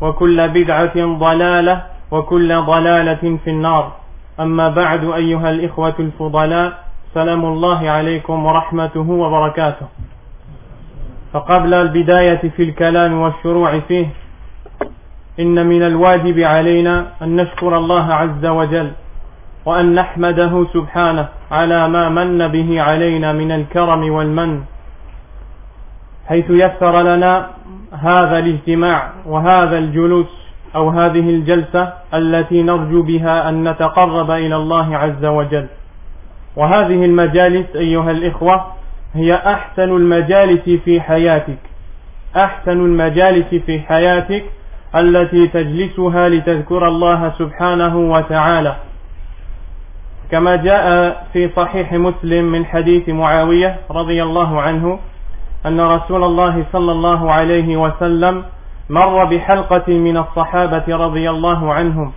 وكل بدعة ضلالة وكل ضلالة في النار. أما بعد أيها الإخوة الفضلاء سلام الله عليكم ورحمته وبركاته. فقبل البداية في الكلام والشروع فيه إن من الواجب علينا أن نشكر الله عز وجل وأن نحمده سبحانه على ما من به علينا من الكرم والمن حيث يسر لنا هذا الاجتماع وهذا الجلوس أو هذه الجلسة التي نرجو بها أن نتقرب إلى الله عز وجل. وهذه المجالس أيها الإخوة هي أحسن المجالس في حياتك. أحسن المجالس في حياتك التي تجلسها لتذكر الله سبحانه وتعالى. كما جاء في صحيح مسلم من حديث معاوية رضي الله عنه أن رسول الله صلى الله عليه وسلم مر بحلقة من الصحابة رضي الله عنهم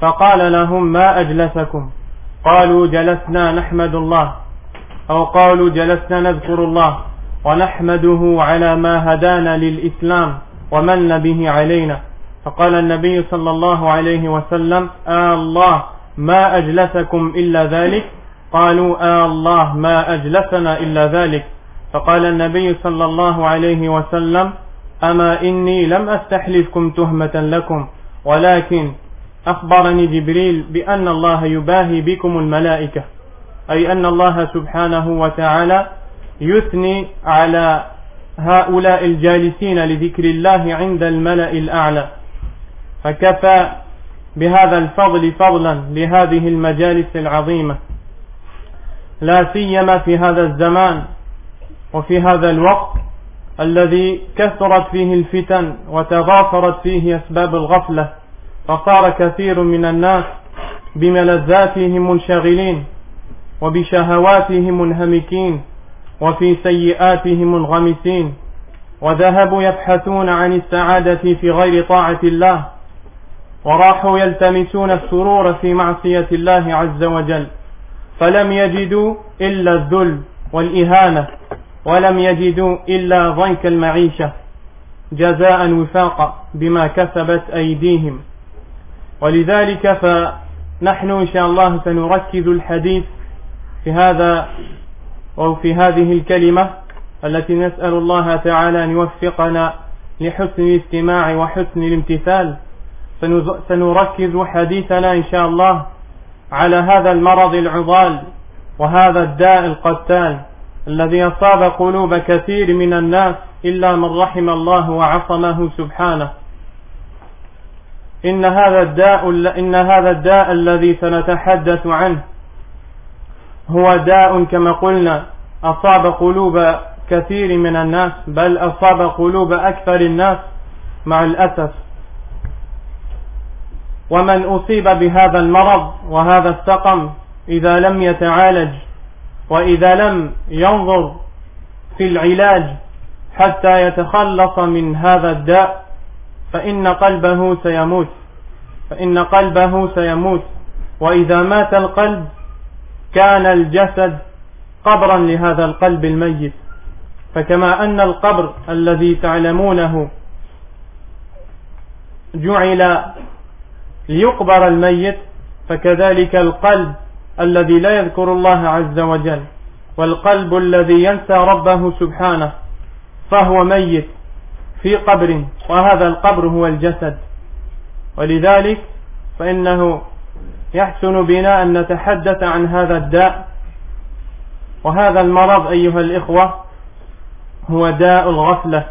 فقال لهم ما أجلسكم؟ قالوا جلسنا نحمد الله. أو قالوا جلسنا نذكر الله ونحمده على ما هدانا للإسلام ومن به علينا. فقال النبي صلى الله عليه وسلم آه الله ما أجلسكم إلا ذلك؟ قالوا آه الله ما أجلسنا إلا ذلك. فقال النبي صلى الله عليه وسلم أما إني لم أستحلفكم تهمة لكم ولكن أخبرني جبريل بأن الله يباهي بكم الملائكة أي أن الله سبحانه وتعالى يثني على هؤلاء الجالسين لذكر الله عند الملأ الأعلى. فكفى بهذا الفضل فضلا لهذه المجالس العظيمة. لا سيما في هذا الزمان وفي هذا الوقت الذي كثرت فيه الفتن وتضافرت فيه أسباب الغفلة فصار كثير من الناس بملذاتهم منشغلين وبشهواتهم منهمكين وفي سيئاتهم منغمسين وذهبوا يبحثون عن السعادة في غير طاعة الله وراحوا يلتمسون السرور في معصية الله عز وجل فلم يجدوا إلا الذل والإهانة. ولم يجدوا إلا ضنك المعيشة جزاء وفاقا بما كسبت أيديهم. ولذلك فنحن إن شاء الله سنركز الحديث في هذا أو في هذه الكلمة التي نسأل الله تعالى أن يوفقنا لحسن الاستماع وحسن الامتثال. سنركز حديثنا إن شاء الله على هذا المرض العضال وهذا الداء القتال. الذي أصاب قلوب كثير من الناس إلا من رحم الله وعصمه سبحانه. إن هذا الداء إن هذا الداء الذي سنتحدث عنه هو داء كما قلنا أصاب قلوب كثير من الناس بل أصاب قلوب أكثر الناس مع الأسف. ومن أصيب بهذا المرض وهذا السقم إذا لم يتعالج وإذا لم ينظر في العلاج حتى يتخلص من هذا الداء فإن قلبه سيموت. فإن قلبه سيموت. وإذا مات القلب كان الجسد قبرا لهذا القلب الميت. فكما أن القبر الذي تعلمونه جعل ليقبر الميت فكذلك القلب الذي لا يذكر الله عز وجل والقلب الذي ينسى ربه سبحانه فهو ميت في قبر وهذا القبر هو الجسد. ولذلك فإنه يحسن بنا أن نتحدث عن هذا الداء. وهذا المرض أيها الإخوة هو داء الغفلة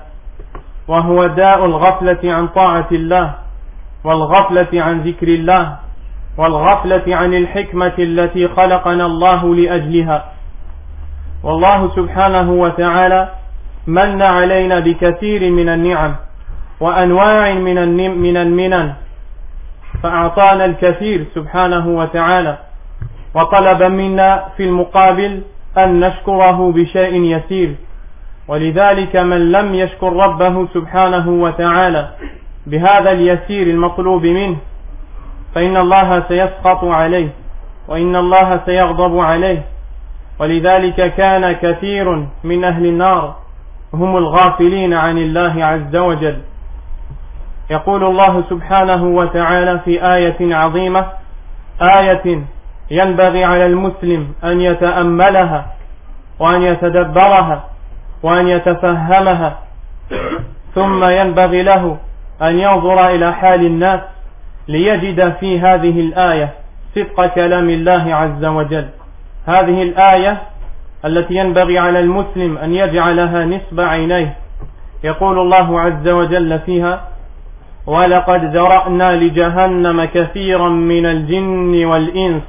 وهو داء الغفلة عن طاعة الله والغفلة عن ذكر الله. والغفلة عن الحكمة التي خلقنا الله لأجلها. والله سبحانه وتعالى من علينا بكثير من النعم وأنواع من من المنن فأعطانا الكثير سبحانه وتعالى. وطلب منا في المقابل أن نشكره بشيء يسير. ولذلك من لم يشكر ربه سبحانه وتعالى بهذا اليسير المطلوب منه فإن الله سيسقط عليه وإن الله سيغضب عليه. ولذلك كان كثير من أهل النار هم الغافلين عن الله عز وجل. يقول الله سبحانه وتعالى في آية عظيمة آية ينبغي على المسلم أن يتأملها وأن يتدبرها وأن يتفهمها. ثم ينبغي له أن ينظر إلى حال الناس ليجد في هذه الآية صدق كلام الله عز وجل. هذه الآية التي ينبغي على المسلم أن يجعلها نصب عينيه. يقول الله عز وجل فيها ولقد ذرأنا لجهنم كثيرا من الجن والإنس.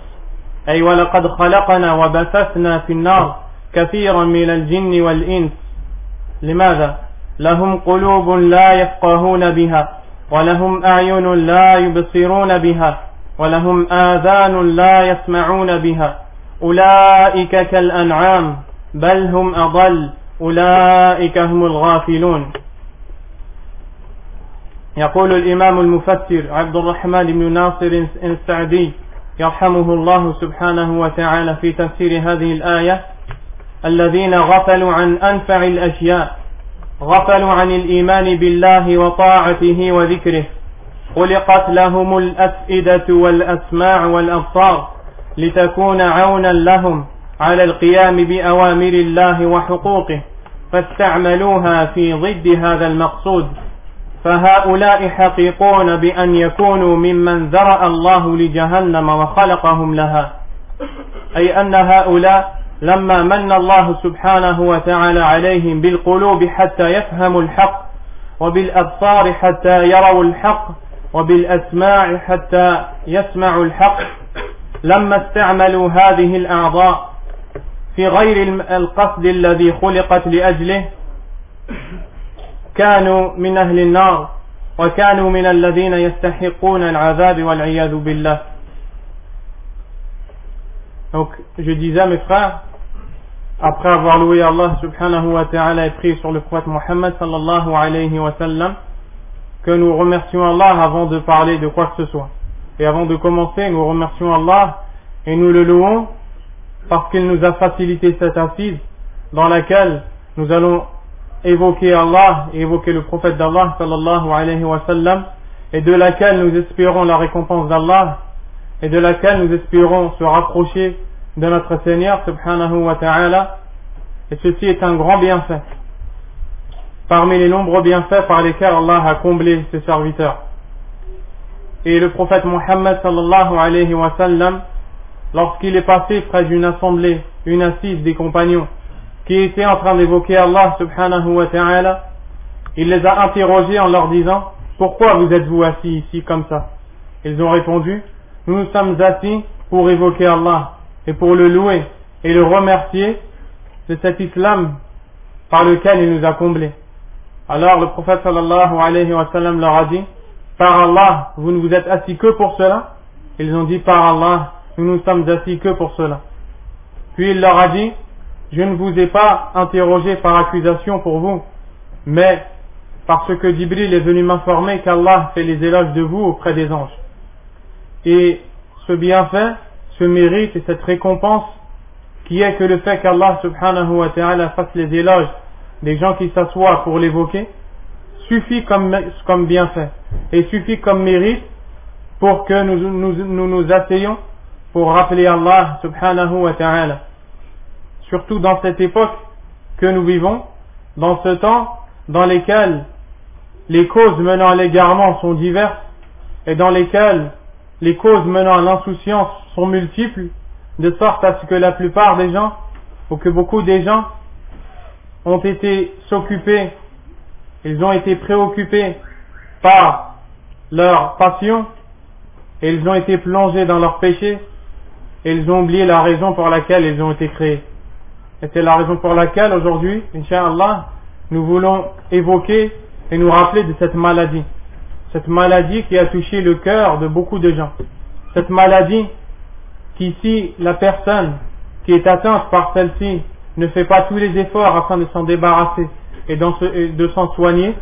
أي ولقد خلقنا وبثثنا في النار كثيرا من الجن والإنس. لماذا؟ لهم قلوب لا يفقهون بها. ولهم أعين لا يبصرون بها ولهم آذان لا يسمعون بها. أولئك كالأنعام بل هم أضل أولئك هم الغافلون. يقول الإمام المفسر عبد الرحمن بن ناصر السعدي يرحمه الله سبحانه وتعالى في تفسير هذه الآية الذين غفلوا عن أنفع الأشياء غفلوا عن الإيمان بالله وطاعته وذكره. خلقت لهم الأفئدة والأسماع والأبصار لتكون عونا لهم على القيام بأوامر الله وحقوقه فاستعملوها في ضد هذا المقصود. فهؤلاء حقيقون بأن يكونوا ممن ذرأ الله لجهنم وخلقهم لها. أي أن هؤلاء لما من الله سبحانه وتعالى عليهم بالقلوب حتى يفهموا الحق وبالأبصار حتى يروا الحق وبالأسماع حتى يسمعوا الحق لما استعملوا هذه الأعضاء في غير القصد الذي خلقت لأجله كانوا من أهل النار وكانوا من الذين يستحقون العذاب والعياذ بالله. Donc, je disais à mes frères, après avoir loué Allah subhanahu wa ta'ala et prié sur le prophète Muhammad sallallahu alayhi wa sallam, que nous remercions Allah avant de parler de quoi que ce soit. Et avant de commencer, nous remercions Allah et nous le louons parce qu'il nous a facilité cette assise dans laquelle nous allons évoquer Allah et évoquer le prophète d'Allah sallallahu alayhi wa sallam et de laquelle nous espérons la récompense d'Allah et de laquelle nous espérons se rapprocher de notre Seigneur subhanahu wa ta'ala. Et ceci est un grand bienfait. Parmi les nombreux bienfaits par lesquels Allah a comblé ses serviteurs. Et le prophète Muhammad sallallahu alayhi wa sallam lorsqu'il est passé près d'une assemblée une assise des compagnons qui étaient en train d'évoquer Allah subhanahu wa ta'ala il les a interrogés en leur disant pourquoi vous êtes-vous assis ici comme ça? Ils ont répondu nous nous sommes assis pour évoquer Allah et pour le louer et le remercier de cet islam par lequel il nous a comblés. Alors le prophète sallallahu alayhi wa sallam leur a dit, par Allah, vous ne vous êtes assis que pour cela? Ils ont dit, par Allah, nous nous sommes assis que pour cela. Puis il leur a dit, je ne vous ai pas interrogé par accusation pour vous, mais parce que Jibril est venu m'informer qu'Allah fait les éloges de vous auprès des anges. Et ce bienfait, ce mérite et cette récompense qui est que le fait qu'Allah subhanahu wa ta'ala fasse les éloges des gens qui s'assoient pour l'évoquer, suffit comme, bienfait et suffit comme mérite pour que nous nous, nous, asseyons pour rappeler Allah subhanahu wa ta'ala. Surtout dans cette époque que nous vivons, dans ce temps dans lequel les causes menant à l'égarement sont diverses et dans lesquelles les causes menant à l'insouciance multiples, de sorte à ce que la plupart des gens, ou que beaucoup des gens, ont été s'occuper, ils ont été préoccupés par leur passion, et ils ont été plongés dans leur péché, et ils ont oublié la raison pour laquelle ils ont été créés. Et c'est la raison pour laquelle aujourd'hui, Inch'Allah, nous voulons évoquer et nous rappeler de cette maladie. Cette maladie qui a touché le cœur de beaucoup de gens. Cette maladie qui, si la personne qui est atteinte par celle-ci ne fait pas tous les efforts afin de s'en débarrasser et de s'en soigner,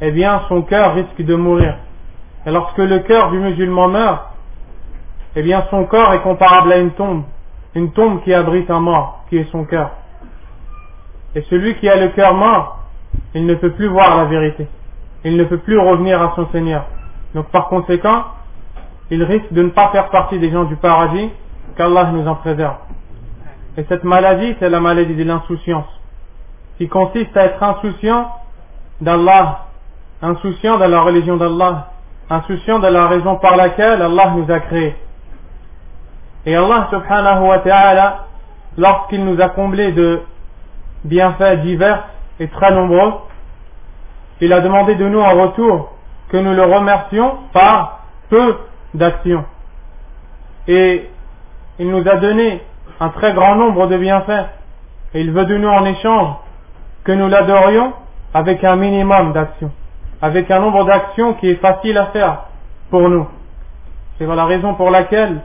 eh bien son cœur risque de mourir. Et lorsque le cœur du musulman meurt, eh bien son corps est comparable à une tombe, une tombe qui abrite un mort, qui est son cœur. Et celui qui a le cœur mort, il ne peut plus voir la vérité. Il ne peut plus revenir à son Seigneur. Donc par conséquent, il risque de ne pas faire partie des gens du paradis, qu'Allah nous en préserve. Et cette maladie, c'est la maladie de l'insouciance, qui consiste à être insouciant d'Allah, insouciant de la religion d'Allah, insouciant de la raison par laquelle Allah nous a créés. Et Allah subhanahu wa ta'ala, lorsqu'il nous a comblés de bienfaits divers et très nombreux, il a demandé de nous en retour que nous le remercions par peu d'actions. Et il nous a donné un très grand nombre de bienfaits. Et il veut de nous en échange que nous l'adorions avec un minimum d'actions, avec un nombre d'actions qui est facile à faire pour nous. C'est la raison pour laquelle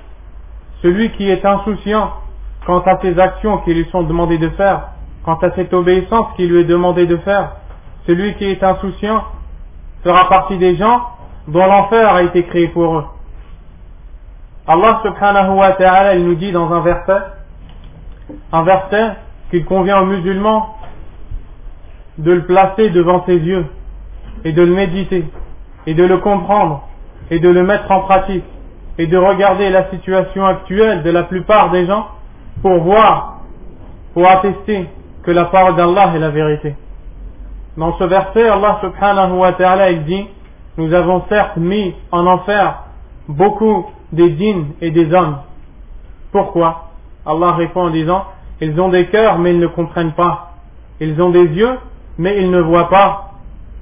celui qui est insouciant quant à ces actions qui lui sont demandées de faire, quant à cette obéissance qui lui est demandée de faire, celui qui est insouciant fera partie des gens dont l'enfer a été créé pour eux. Allah subhanahu wa ta'ala, il nous dit dans un verset, un verset qu'il convient aux musulmans de le placer devant ses yeux et de le méditer et de le comprendre et de le mettre en pratique et de regarder la situation actuelle de la plupart des gens pour voir, pour attester que la parole d'Allah est la vérité. Dans ce verset, Allah subhanahu wa ta'ala il dit, nous avons certes mis en enfer beaucoup des djinns et des hommes. Pourquoi? Allah répond en disant, ils ont des cœurs mais ils ne comprennent pas. Ils ont des yeux mais ils ne voient pas.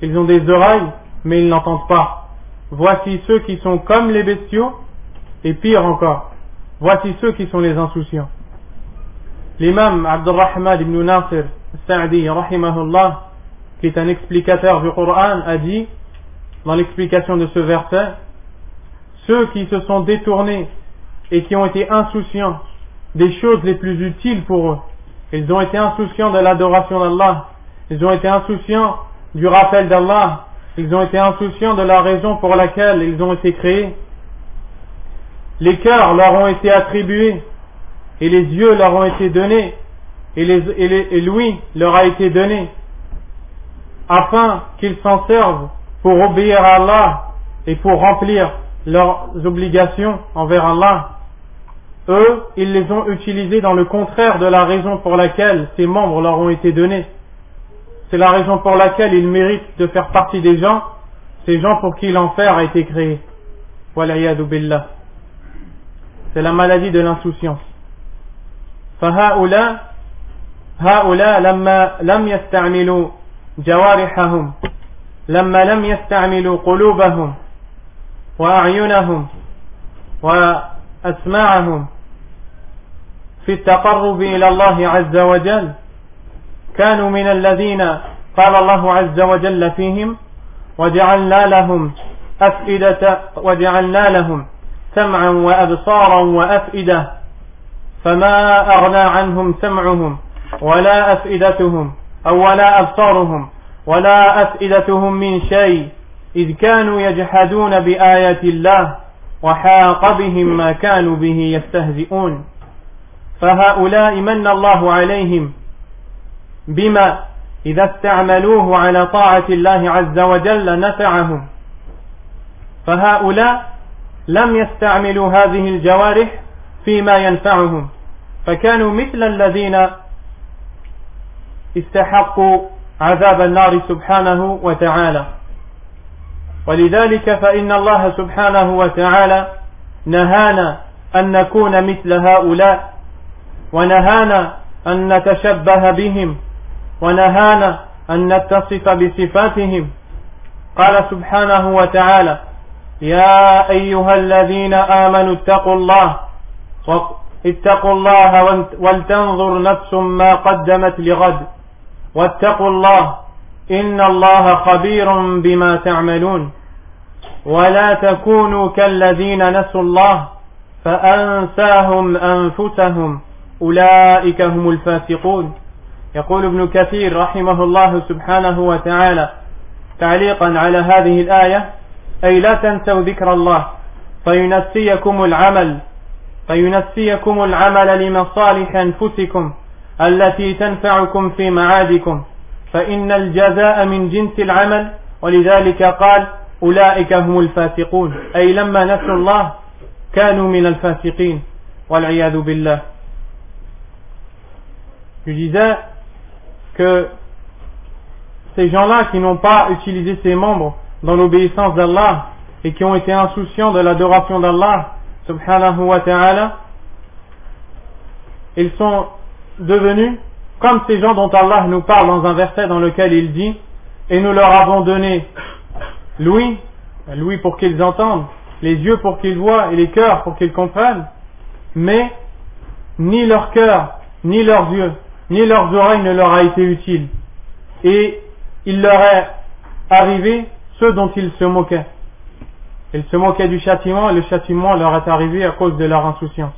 Ils ont des oreilles mais ils n'entendent pas. Voici ceux qui sont comme les bestiaux et pire encore, voici ceux qui sont les insouciants. L'imam Abdurrahman ibn Nasir Sa'di, rahimahullah, qui est un explicateur du Coran, a dit, dans l'explication de ce verset, ceux qui se sont détournés et qui ont été insouciants des choses les plus utiles pour eux, ils ont été insouciants de l'adoration d'Allah, ils ont été insouciants du rappel d'Allah, ils ont été insouciants de la raison pour laquelle ils ont été créés, les cœurs leur ont été attribués et les yeux leur ont été donnés et, les, l'ouïe leur a été donné afin qu'ils s'en servent pour obéir à Allah et pour remplir leurs obligations envers Allah. Eux, ils les ont utilisés dans le contraire de la raison pour laquelle ces membres leur ont été donnés. C'est la raison pour laquelle ils méritent de faire partie des gens, ces gens pour qui l'enfer a été créé. billah. C'est la maladie de l'insouciance. فهؤلاء هؤلاء لما لم يستعملوا جوارحهم لما لم يستعملوا قلوبهم وأعينهم وأسماعهم في التقرب إلى الله عز وجل. كانوا من الذين قال الله عز وجل فيهم وجعلنا لهم أفئدة وجعلنا لهم سمعا وأبصارا وأفئدة فما أغنى عنهم سمعهم ولا أفئدتهم أو ولا أبصارهم ولا أفئدتهم من شيء. إذ كانوا يجحدون بآيات الله وحاق بهم ما كانوا به يستهزئون. فهؤلاء من الله عليهم بما إذا استعملوه على طاعة الله عز وجل نفعهم. فهؤلاء لم يستعملوا هذه الجوارح فيما ينفعهم. فكانوا مثل الذين استحقوا عذاب النار سبحانه وتعالى. ولذلك فإن الله سبحانه وتعالى نهانا أن نكون مثل هؤلاء ونهانا أن نتشبه بهم ونهانا أن نتصف بصفاتهم. قال سبحانه وتعالى يا أيها الذين آمنوا اتقوا الله اتقوا الله ولتنظر نفس ما قدمت لغد واتقوا الله إن الله خبير بما تعملون. ولا تكونوا كالذين نسوا الله فأنساهم أنفسهم. أولئك هم الفاسقون. يقول ابن كثير رحمه الله سبحانه وتعالى تعليقا على هذه الآية أي لا تنسوا ذكر الله فينسيكم العمل فينسيكم العمل لمصالح أنفسكم التي تنفعكم في معادكم. فإن الجزاء من جنس العمل ولذلك قال أولئك هم الفاسقون أي لما نسوا الله كانوا من الفاسقين والعياذ بالله Je disais que ces gens-là qui n'ont pas utilisé ses membres dans l'obéissance d'Allah et qui ont été insouciants de l'adoration d'Allah, subhanahu wa ta'ala, ils sont devenus comme ces gens dont Allah nous parle dans un verset dans lequel il dit et nous leur avons donné l'ouïe, l'ouïe pour qu'ils entendent, les yeux pour qu'ils voient et les cœurs pour qu'ils comprennent, mais ni leur cœur, ni leurs yeux, ni leurs oreilles ne leur a été utile. Et il leur est arrivé ce dont ils se moquaient. Ils se moquaient du châtiment et le châtiment leur est arrivé à cause de leur insouciance.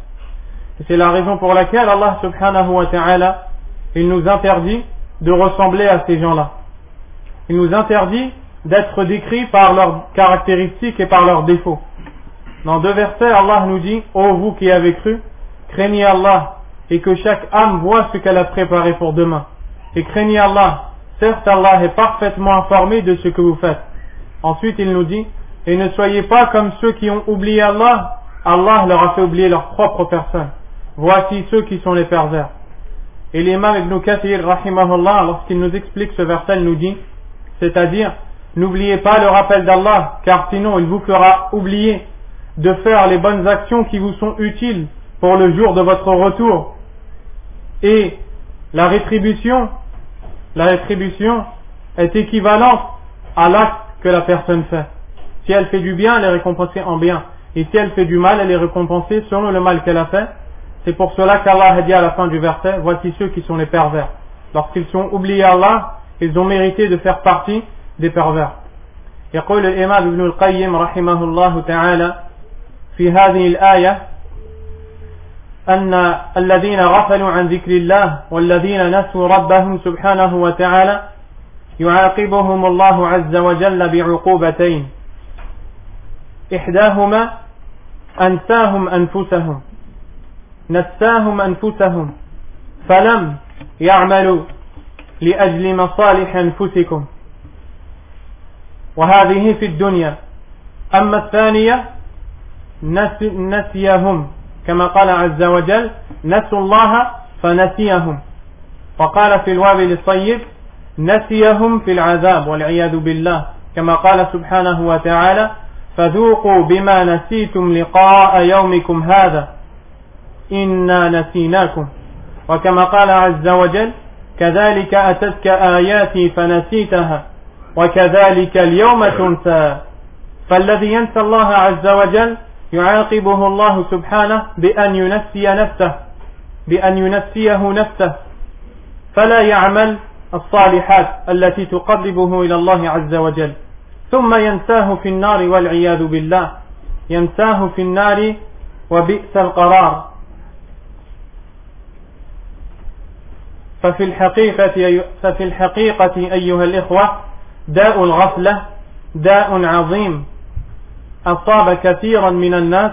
Et c'est la raison pour laquelle Allah subhanahu wa ta'ala, il nous interdit de ressembler à ces gens-là. Il nous interdit d'être décrits par leurs caractéristiques et par leurs défauts. Dans deux versets, Allah nous dit, Ô vous qui avez cru, craignez Allah et que chaque âme voit ce qu'elle a préparé pour demain. Et craignez Allah. Certes, Allah est parfaitement informé de ce que vous faites. Ensuite, il nous dit, et ne soyez pas comme ceux qui ont oublié Allah. Allah leur a fait oublier leur propre personne. Voici ceux qui sont les pervers. Et l'imam Ibn Kathir, rahimahullah, lorsqu'il nous explique ce verset, il nous dit, c'est-à-dire, n'oubliez pas le rappel d'Allah, car sinon il vous fera oublier de faire les bonnes actions qui vous sont utiles pour le jour de votre retour. Et la rétribution, la rétribution est équivalente à l'acte que la personne fait. Si elle fait du bien, elle est récompensée en bien. Et si elle fait du mal, elle est récompensée selon le mal qu'elle a fait. C'est pour cela qu'Allah a dit à la fin du verset, voici ceux qui sont les pervers. Lorsqu'ils sont oubliés Allah, ils ont mérité de faire partie des pervers. يقول الإمام ابن القيم رحمه الله تعالى في هذه الآية أن الذين غفلوا عن ذكر الله والذين نسوا ربهم سبحانه وتعالى يعاقبهم الله عز وجل بعقوبتين إحداهما أنساهم أنفسهم نساهم أنفسهم فلم يعملوا لأجل مصالح أنفسكم. وهذه في الدنيا. أما الثانية نسيهم. كما قال عز وجل نسوا الله فنسيهم. وقال في الوابل الطيب نسيهم في العذاب والعياذ بالله. كما قال سبحانه وتعالى فذوقوا بما نسيتم لقاء يومكم هذا. إنا نسيناكم. وكما قال عز وجل كذلك أتتك آياتي فنسيتها وكذلك اليوم تنسى. فالذي ينسى الله عز وجل يعاقبه الله سبحانه بأن ينسي نفسه بأن ينسيه نفسه. فلا يعمل الصالحات التي تقربه إلى الله عز وجل. ثم ينساه في النار والعياذ بالله. ينساه في النار وبئس القرار. ففي الحقيقة ففي الحقيقة أيها الإخوة داء الغفلة داء عظيم. أصاب كثيرا من الناس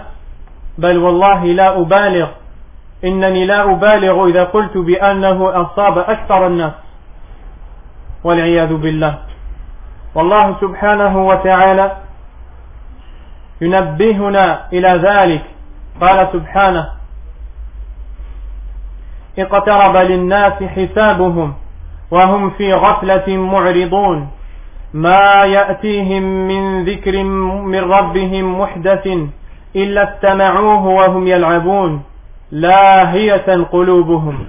بل والله لا أبالغ. إنني لا أبالغ إذا قلت بأنه أصاب أكثر الناس. والعياذ بالله. والله سبحانه وتعالى ينبهنا إلى ذلك. قال سبحانه اقترب للناس حسابهم وهم في غفلة معرضون. ما يأتيهم من ذكر من ربهم محدث إلا استمعوه وهم يلعبون. لاهية قلوبهم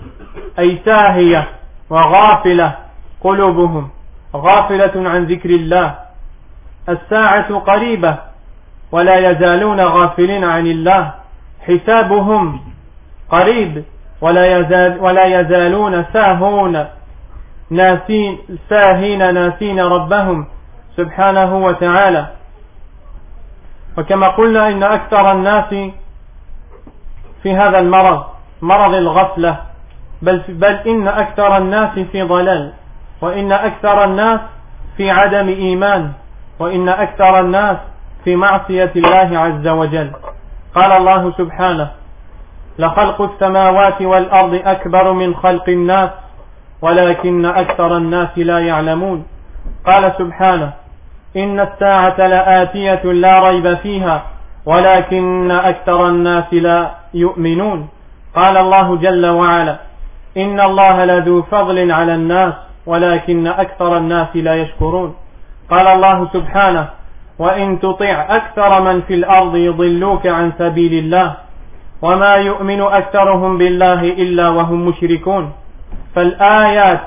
أي ساهية وغافلة قلوبهم. غافلة عن ذكر الله. الساعة قريبة ولا يزالون غافلين عن الله. حسابهم قريب. ولا, يزال ولا يزالون ساهون ناسين ساهين ناسين ربهم سبحانه وتعالى. وكما قلنا إن أكثر الناس في هذا المرض مرض الغفلة بل, بل إن أكثر الناس في ضلال وإن أكثر الناس في عدم إيمان وإن أكثر الناس في معصية الله عز وجل. قال الله سبحانه لخلق السماوات والأرض أكبر من خلق الناس ولكن أكثر الناس لا يعلمون. قال سبحانه إن الساعة لآتية لا ريب فيها ولكن أكثر الناس لا يؤمنون. قال الله جل وعلا إن الله لذو فضل على الناس ولكن أكثر الناس لا يشكرون. قال الله سبحانه وإن تطع أكثر من في الأرض يضلوك عن سبيل الله وما يؤمن أكثرهم بالله إلا وهم مشركون. فالآيات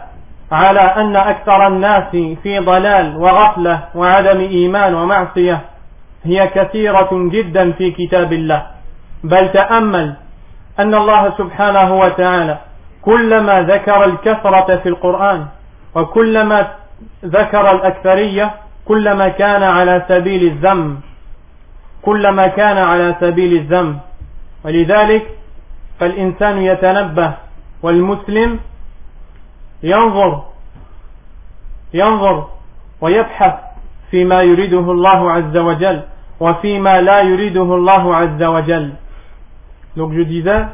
على أن أكثر الناس في ضلال وغفلة وعدم إيمان ومعصية هي كثيرة جدا في كتاب الله. بل تأمل أن الله سبحانه وتعالى كلما ذكر الكثرة في القرآن وكلما ذكر الأكثرية كلما كان على سبيل الذم. كلما كان على سبيل الذم. ولذلك فالإنسان يتنبه والمسلم ينظر ينظر ويبحث فيما يريده الله عز وجل وفيما لا يريده الله عز وجل Donc je disais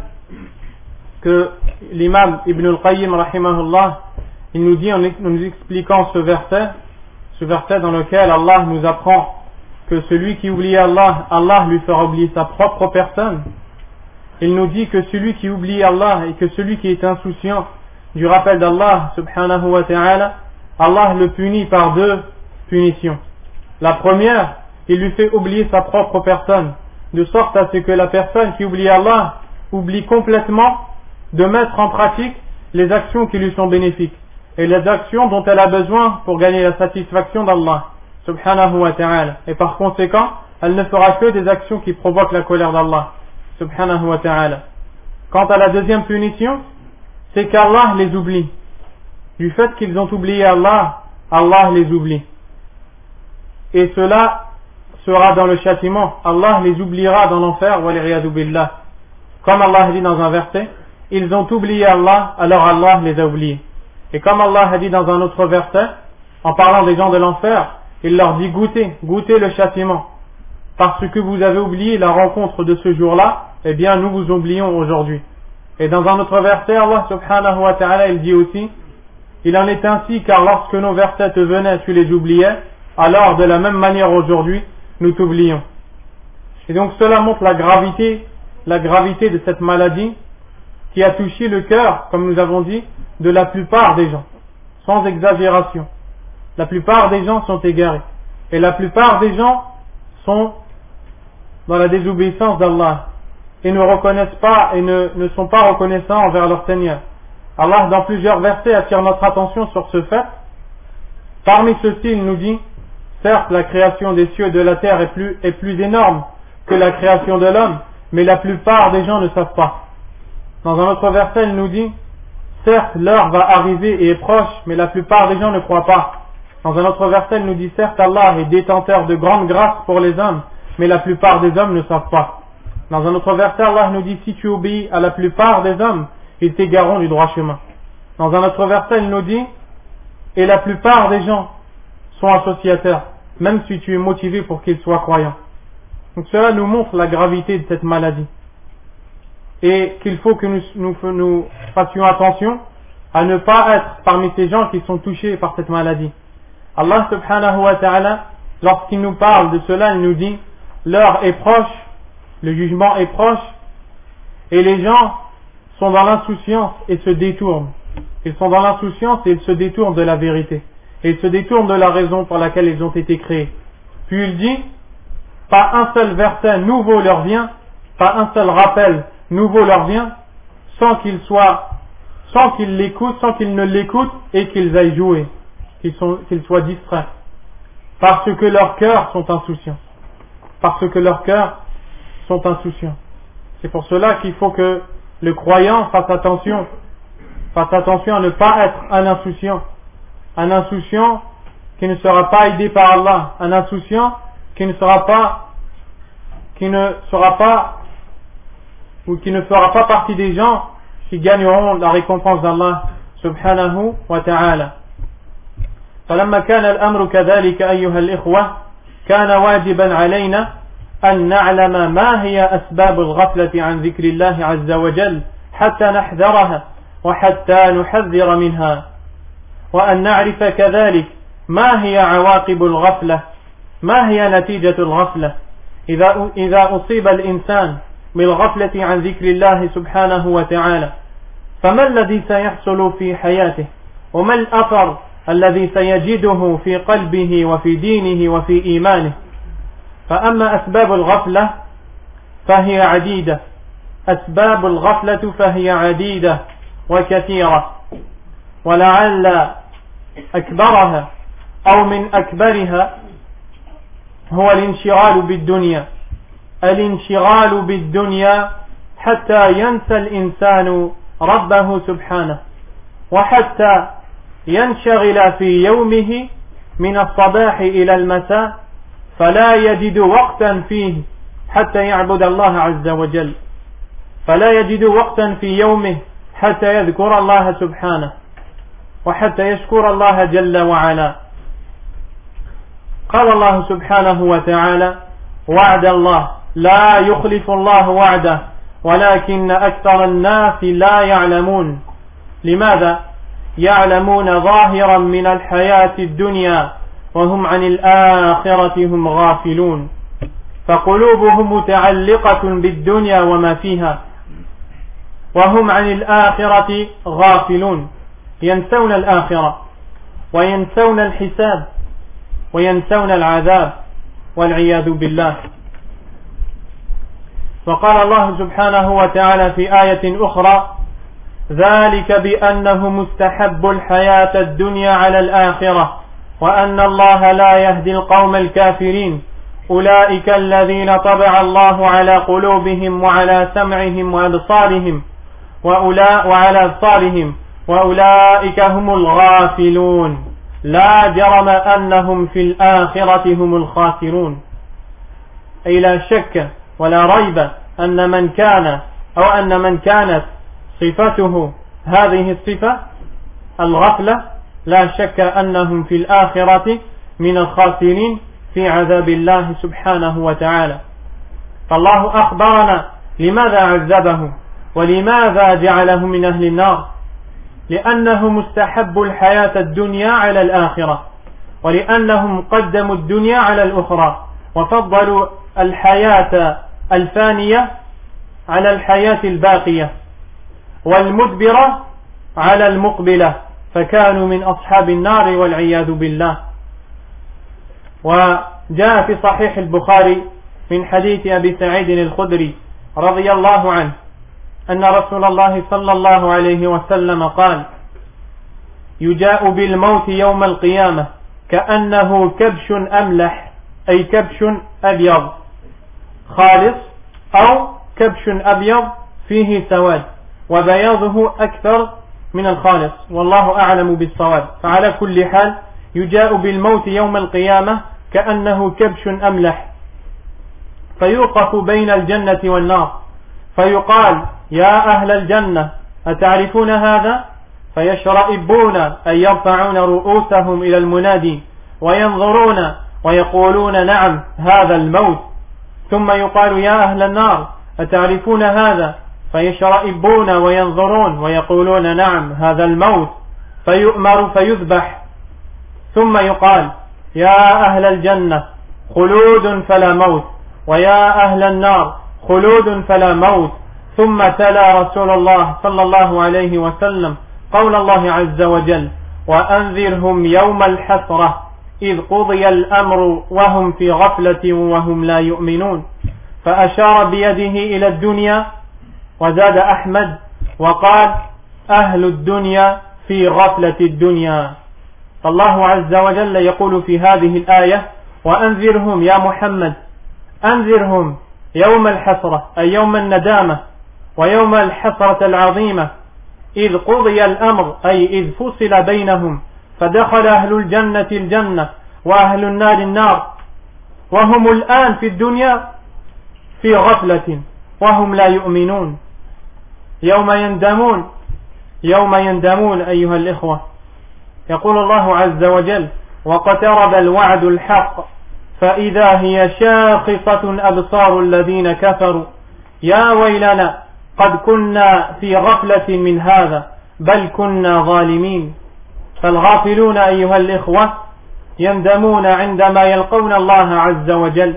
que l'imam Ibn al-Qayyim rahimahullah il nous dit en nous expliquant ce verset ce verset dans lequel Allah nous apprend que celui qui oublie Allah, Allah lui fera oublier sa propre personne. il nous dit que celui qui oublie Allah et que celui qui est insouciant du rappel d'Allah subhanahu wa ta'ala, Allah le punit par deux punitions. La première, il lui fait oublier sa propre personne, de sorte à ce que la personne qui oublie Allah oublie complètement de mettre en pratique les actions qui lui sont bénéfiques et les actions dont elle a besoin pour gagner la satisfaction d'Allah subhanahu wa ta'ala. Et par conséquent, elle ne fera que des actions qui provoquent la colère d'Allah subhanahu wa ta'ala. Quant à la deuxième punition, c'est qu'Allah les oublie. Du fait qu'ils ont oublié Allah, Allah les oublie. Et cela sera dans le châtiment. Allah les oubliera dans l'enfer, billah. Comme Allah dit dans un verset, ils ont oublié Allah, alors Allah les a oubliés. Et comme Allah a dit dans un autre verset, en parlant des gens de l'enfer, il leur dit goûtez, goûtez le châtiment. Parce que vous avez oublié la rencontre de ce jour-là, eh bien nous vous oublions aujourd'hui. Et dans un autre verset, Allah subhanahu wa ta'ala, il dit aussi, il en est ainsi car lorsque nos versets te venaient, tu les oubliais, alors de la même manière aujourd'hui, nous t'oublions. Et donc cela montre la gravité, la gravité de cette maladie qui a touché le cœur, comme nous avons dit, de la plupart des gens, sans exagération. La plupart des gens sont égarés. Et la plupart des gens sont dans la désobéissance d'Allah et ne reconnaissent pas et ne, ne sont pas reconnaissants envers leur Seigneur. Allah, dans plusieurs versets, attire notre attention sur ce fait. Parmi ceux-ci, il nous dit, certes, la création des cieux et de la terre est plus, est plus énorme que la création de l'homme, mais la plupart des gens ne savent pas. Dans un autre verset, il nous dit, certes, l'heure va arriver et est proche, mais la plupart des gens ne croient pas. Dans un autre verset, il nous dit, certes, Allah est détenteur de grandes grâces pour les hommes, mais la plupart des hommes ne savent pas. Dans un autre verset, Allah nous dit, si tu obéis à la plupart des hommes, ils t'égareront du droit chemin. Dans un autre verset, il nous dit, et la plupart des gens sont associateurs, même si tu es motivé pour qu'ils soient croyants. Donc cela nous montre la gravité de cette maladie. et qu'il faut que nous, fassions attention à ne pas être parmi ces gens qui sont touchés par cette maladie. Allah subhanahu wa ta'ala, lorsqu'il nous parle de cela, il nous dit, l'heure est proche, le jugement est proche, et les gens sont dans l'insouciance et se détournent. Ils sont dans l'insouciance et ils se détournent de la vérité. Et ils se détournent de la raison pour laquelle ils ont été créés. Puis il dit, pas un seul verset nouveau leur vient, pas un seul rappel nouveau leur vient, sans qu'ils soient, sans qu'ils l'écoutent, sans qu'ils ne l'écoutent et qu'ils aillent jouer, qu'ils soient distraits. Parce que leurs cœurs sont insouciants. Parce que leurs cœurs sont insouciants. C'est pour cela qu'il faut que le croyant fasse attention, fasse attention à ne pas être un insouciant. Un insouciant qui ne sera pas aidé par Allah. Un insouciant qui ne sera pas, qui ne sera pas, ou qui ne fera pas partie des gens qui gagneront la récompense d'Allah subhanahu wa ta'ala. فلما كان الأمر كذلك أيها الإخوة كان واجبا علينا أن نعلم ما هي أسباب الغفلة عن ذكر الله عز وجل حتى نحذرها وحتى نحذر منها. وأن نعرف كذلك ما هي عواقب الغفلة ما هي نتيجة الغفلة. إذا, إذا أصيب الإنسان بالغفلة عن ذكر الله سبحانه وتعالى فما الذي سيحصل في حياته؟ وما الأثر الذي سيجده في قلبه وفي دينه وفي إيمانه؟ فأما أسباب الغفلة فهي عديدة. أسباب الغفلة فهي عديدة وكثيرة ولعل أكبرها أو من أكبرها هو الانشغال بالدنيا. الانشغال بالدنيا حتى ينسى الإنسان ربه سبحانه وحتى ينشغل في يومه من الصباح إلى المساء فلا يجد وقتا فيه حتى يعبد الله عز وجل. فلا يجد وقتا في يومه حتى يذكر الله سبحانه وحتى يشكر الله جل وعلا. قال الله سبحانه وتعالى وعد الله لا يخلف الله وعده ولكن أكثر الناس لا يعلمون. لماذا؟ يعلمون ظاهرا من الحياة الدنيا. وهم عن الآخرة هم غافلون. فقلوبهم متعلقة بالدنيا وما فيها. وهم عن الآخرة غافلون. ينسون الآخرة وينسون الحساب وينسون العذاب والعياذ بالله. وقال الله سبحانه وتعالى في آية أخرى ذلك بأنه مستحب الحياة الدنيا على الآخرة. وأن الله لا يهدي القوم الكافرين. أولئك الذين طبع الله على قلوبهم وعلى سمعهم وأبصارهم وأولا وعلى أبصارهم. وأولئك هم الغافلون. لا جرم أنهم في الآخرة هم الخاسرون. أي لا شك ولا ريب أن من كان أو أن من كانت صفته هذه الصفة الغفلة لا شك أنهم في الآخرة من الخاسرين في عذاب الله سبحانه وتعالى. فالله أخبرنا لماذا عذبه ولماذا جعله من أهل النار. لأنه مستحب الحياة الدنيا على الآخرة ولأنهم قدموا الدنيا على الأخرى وفضلوا الحياة الفانية على الحياة الباقية والمدبرة على المقبلة. فكانوا من أصحاب النار والعياذ بالله. وجاء في صحيح البخاري من حديث أبي سعيد الخدري رضي الله عنه أن رسول الله صلى الله عليه وسلم قال يجاء بالموت يوم القيامة كأنه كبش أملح أي كبش أبيض خالص أو كبش أبيض فيه سواد وبياضه أكثر من الخالص والله أعلم بالصواب. فعلى كل حال يجاء بالموت يوم القيامة كأنه كبش أملح. فيوقف بين الجنة والنار. فيقال يا أهل الجنة أتعرفون هذا؟ فيشرئبون أي يرفعون رؤوسهم إلى المنادي وينظرون ويقولون نعم هذا الموت. ثم يقال يا أهل النار أتعرفون هذا؟ فيشرئبون وينظرون ويقولون نعم هذا الموت. فيؤمر فيذبح. ثم يقال يا أهل الجنة خلود فلا موت. ويا أهل النار خلود فلا موت. ثم تلا رسول الله صلى الله عليه وسلم قول الله عز وجل وأنذرهم يوم الحسرة إذ قضي الأمر وهم في غفلة وهم لا يؤمنون. فأشار بيده إلى الدنيا وزاد أحمد وقال أهل الدنيا في غفلة الدنيا. فالله عز وجل يقول في هذه الآية وأنذرهم يا محمد أنذرهم يوم الحسرة أي يوم الندامة ويوم الحسرة العظيمة. إذ قضي الأمر أي إذ فصل بينهم فدخل أهل الجنة الجنة وأهل النار النار. وهم الآن في الدنيا في غفلة وهم لا يؤمنون. يوم يندمون. يوم يندمون أيها الإخوة. يقول الله عز وجل وقترب الوعد الحق فإذا هي شاخصة أبصار الذين كفروا. يا ويلنا قد كنا في غفلة من هذا بل كنا ظالمين. فالغافلون أيها الإخوة يندمون عندما يلقون الله عز وجل.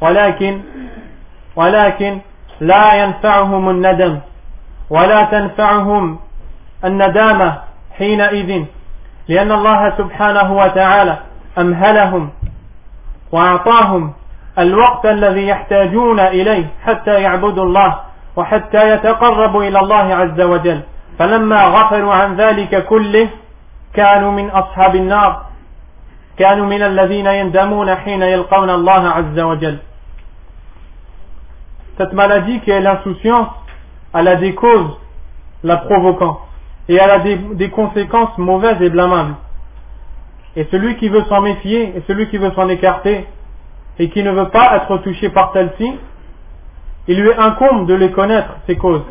ولكن ولكن لا ينفعهم الندم. ولا تنفعهم الندامة حينئذ لأن الله سبحانه وتعالى أمهلهم وأعطاهم الوقت الذي يحتاجون إليه حتى يعبدوا الله وحتى يتقربوا إلى الله عز وجل. فلما غفلوا عن ذلك كله كانوا من أصحاب النار كانوا من الذين يندمون حين يلقون الله عز وجل. Cette maladie qui est l'insouciance, elle a des causes la provoquant et elle a des, conséquences mauvaises et blâmables. Et celui qui veut s'en méfier et celui qui veut s'en écarter et qui ne veut pas être touché par celle-ci, il lui incombe de les connaître, ces causes.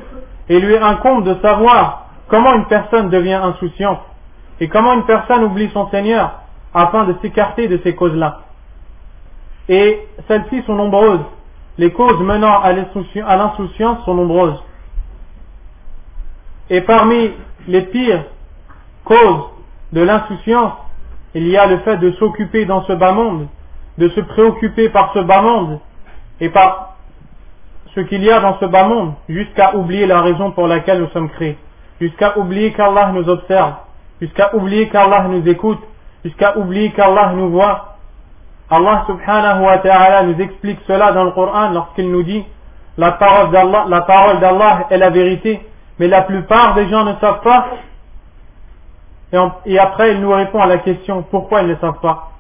Et il lui incombe de savoir comment une personne devient insouciante et comment une personne oublie son Seigneur afin de s'écarter de ces causes-là. Et celles-ci sont nombreuses. Les causes menant à l'insouciance sont nombreuses. Et parmi les pires causes de l'insouciance, il y a le fait de s'occuper dans ce bas monde, de se préoccuper par ce bas monde et par ce qu'il y a dans ce bas monde, jusqu'à oublier la raison pour laquelle nous sommes créés, jusqu'à oublier qu'Allah nous observe, jusqu'à oublier qu'Allah nous écoute, jusqu'à oublier qu'Allah nous voit. Allah subhanahu wa ta'ala nous explique cela dans le Coran lorsqu'il nous dit la parole d'Allah, la parole d'Allah est la vérité, mais la plupart des gens ne savent pas. Et, après, il nous répond à la question pourquoi ils ne savent pas?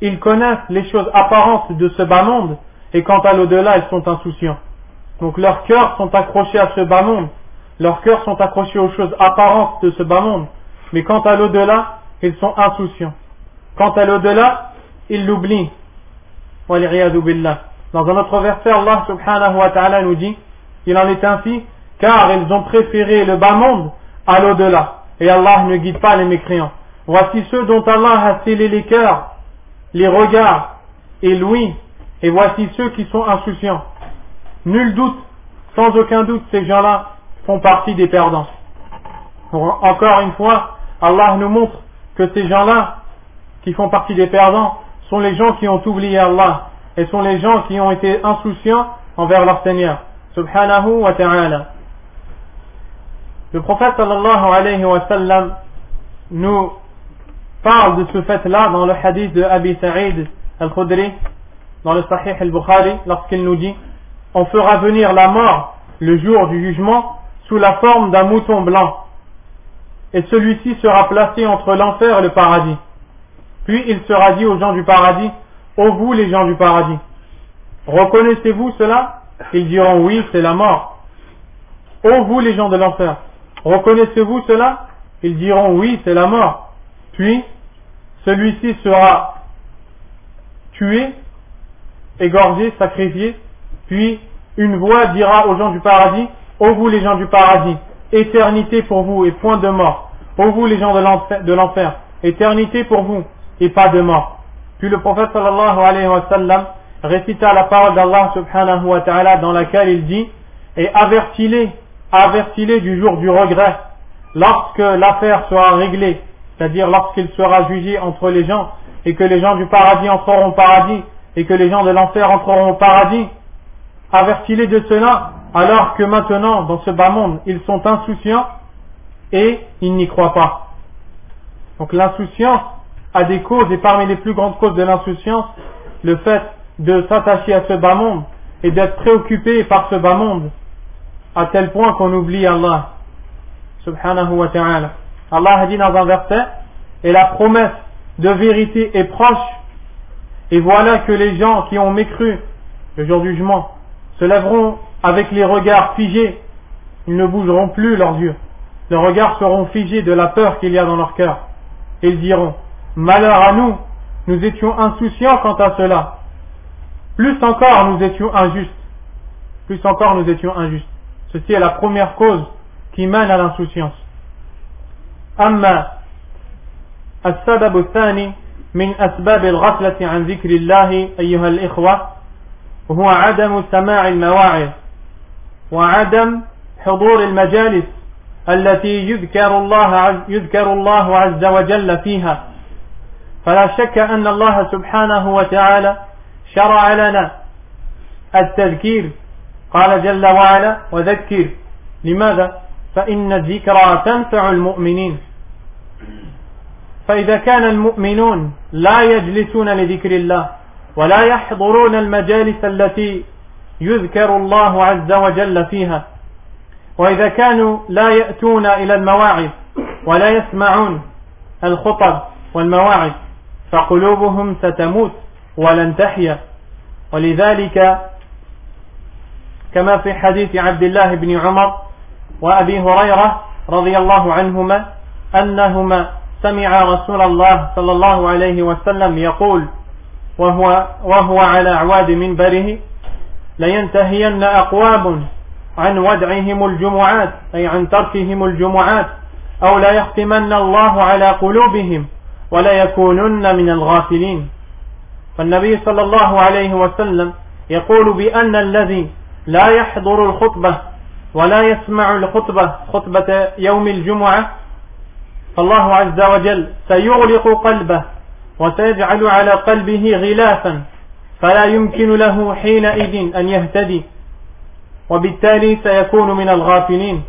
Ils connaissent les choses apparentes de ce bas monde, et quant à l'au-delà, ils sont insouciants. Donc leurs cœurs sont accrochés à ce bas monde, leurs cœurs sont accrochés aux choses apparentes de ce bas monde, mais quant à l'au-delà, ils sont insouciants. Quant à l'au-delà, ils l'oublient. Dans un autre verset, Allah subhanahu wa ta'ala nous dit, il en est ainsi, car ils ont préféré le bas monde à l'au-delà. Et Allah ne guide pas les mécréants. Voici ceux dont Allah a scellé les cœurs, les regards et l'ouïe, et voici ceux qui sont insouciants. Nul doute, sans aucun doute, ces gens-là font partie des perdants. Encore une fois, Allah nous montre que ces gens-là, qui font partie des perdants, sont les gens qui ont oublié Allah et sont les gens qui ont été insouciants envers leur Seigneur. Subhanahu wa ta'ala. Le prophète sallallahu alayhi wa sallam nous parle de ce fait-là dans le hadith de Abi Sa'id al-Khudri, dans le Sahih al-Bukhari, lorsqu'il nous dit On fera venir la mort le jour du jugement sous la forme d'un mouton blanc et celui-ci sera placé entre l'enfer et le paradis. Puis il sera dit aux gens du paradis, ô vous les gens du paradis, reconnaissez-vous cela? Ils diront oui, c'est la mort. Ô vous les gens de l'enfer, reconnaissez-vous cela? Ils diront oui, c'est la mort. Puis celui-ci sera tué, égorgé, sacrifié. Puis une voix dira aux gens du paradis, ô vous les gens du paradis, éternité pour vous et point de mort. Pour vous les gens de l'enfer, éternité pour vous et pas de mort. Puis le prophète sallallahu alayhi wa sallam récita la parole d'Allah subhanahu wa ta'ala dans laquelle il dit et avertis-les, avertis-les du jour du regret, lorsque l'affaire sera réglée, c'est-à-dire lorsqu'il sera jugé entre les gens, et que les gens du paradis entreront au paradis, et que les gens de l'enfer entreront au paradis, avertis-les de cela, alors que maintenant, dans ce bas monde, ils sont insouciants et ils n'y croient pas. Donc l'insouciance a des causes, et parmi les plus grandes causes de l'insouciance, le fait de s'attacher à ce bas monde et d'être préoccupé par ce bas monde, à tel point qu'on oublie Allah. Subhanahu wa ta'ala. Allah a dit dans un verset, et la promesse de vérité est proche, et voilà que les gens qui ont mécru le jour du jugement se lèveront avec les regards figés, ils ne bougeront plus leurs yeux, leurs regards seront figés de la peur qu'il y a dans leur cœur, ils diront, malheur à nous, nous étions insouciants quant à cela, plus encore nous étions injustes, plus encore nous étions injustes. Ceci est la première cause qui mène à l'insouciance. أما السبب الثاني من أسباب الغفلة عن ذكر الله أيها الإخوة وهو عدم سماع المواعظ وعدم حضور المجالس التي يذكر الله يذكر الله عز وجل فيها فلا شك أن الله سبحانه وتعالى شرع لنا التذكير قال جل وعلا وذكر. لماذا؟ فإن الذكرى تنفع المؤمنين. فإذا كان المؤمنون لا يجلسون لذكر الله ولا يحضرون المجالس التي يذكر الله عز وجل فيها وإذا كانوا لا يأتون إلى المواعظ ولا يسمعون الخطب والمواعظ فقلوبهم ستموت ولن تحيا. ولذلك كما في حديث عبد الله بن عمر وأبي هريرة رضي الله عنهما أنهما سمع رسول الله صلى الله عليه وسلم يقول وهو, وهو على أعواد منبره لينتهين أقوام عن ودعهم الجمعات أي عن تركهم الجمعات أو لا يختمن الله على قلوبهم ولا يكونن من الغافلين. فالنبي صلى الله عليه وسلم يقول بأن الذي لا يحضر الخطبة ولا يسمع الخطبة خطبة يوم الجمعة. فالله عز وجل سيغلق قلبه وسيجعل على قلبه غلافا فلا يمكن له حينئذ أن يهتدي. وبالتالي سيكون من الغافلين.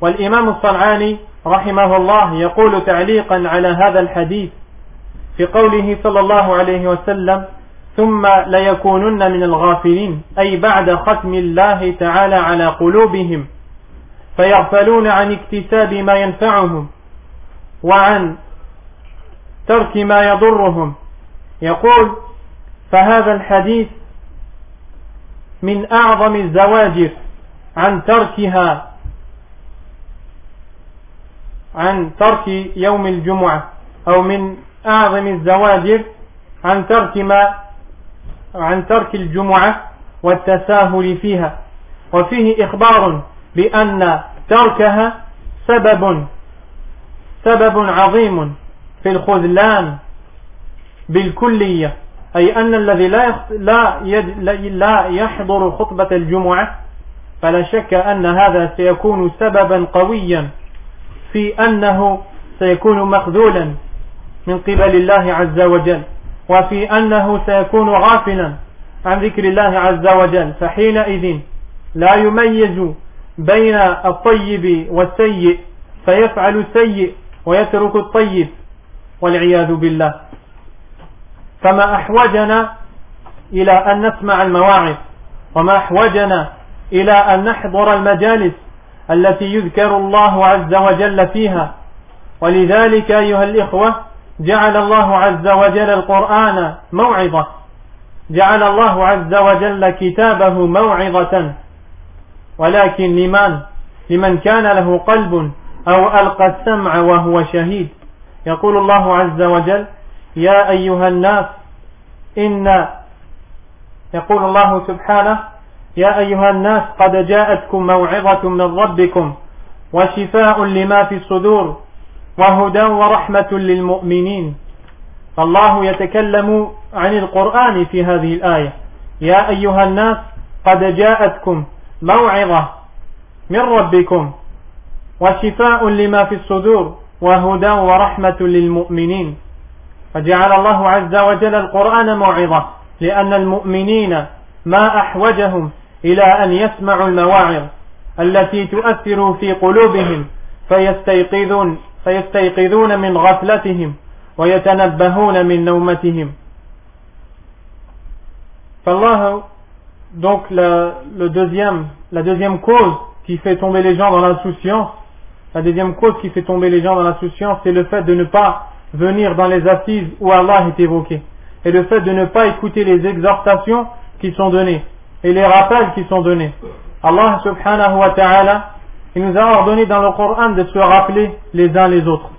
والإمام الصنعاني رحمه الله يقول تعليقا على هذا الحديث في قوله صلى الله عليه وسلم ثم ليكونن من الغافلين أي بعد ختم الله تعالى على قلوبهم فيغفلون عن اكتساب ما ينفعهم وعن ترك ما يضرهم. يقول فهذا الحديث من أعظم الزواجر عن تركها عن ترك يوم الجمعة أو من أعظم الزواجر عن ترك ما عن ترك الجمعة والتساهل فيها. وفيه إخبار بأن تركها سبب سبب عظيم في الخذلان بالكلية أي أن الذي لا لا لا يحضر خطبة الجمعة فلا شك أن هذا سيكون سببا قويا في أنه سيكون مخذولا من قبل الله عز وجل. وفي أنه سيكون غافلا عن ذكر الله عز وجل فحينئذ لا يميز بين الطيب والسيء فيفعل السيء ويترك الطيب والعياذ بالله. فما أحوجنا إلى أن نسمع المواعظ وما أحوجنا إلى أن نحضر المجالس التي يذكر الله عز وجل فيها. ولذلك أيها الإخوة جعل الله عز وجل القرآن موعظة. جعل الله عز وجل كتابه موعظة. ولكن لمن؟ لمن كان له قلب أو ألقى السمع وهو شهيد. يقول الله عز وجل يا أيها الناس إن يقول الله سبحانه يا أيها الناس قد جاءتكم موعظة من ربكم وشفاء لما في الصدور. وهدى ورحمة للمؤمنين. فالله يتكلم عن القرآن في هذه الآية. يا أيها الناس قد جاءتكم موعظة من ربكم وشفاء لما في الصدور وهدى ورحمة للمؤمنين. فجعل الله عز وجل القرآن موعظة لأن المؤمنين ما أحوجهم إلى أن يسمعوا المواعظ التي تؤثر في قلوبهم فيستيقظون. فيستيقظون من غفلتهم ويتنبهون من نومتهم فالله donc la, le deuxième, la deuxième cause qui fait tomber les gens dans l'insouciance, la deuxième cause qui fait tomber les gens dans l'insouciance, c'est le fait de ne pas venir dans les assises où Allah est évoqué, et le fait de ne pas écouter les exhortations qui sont données, et les rappels qui sont donnés. Allah subhanahu wa ta'ala, il nous a ordonné dans le Coran de se rappeler les uns les autres.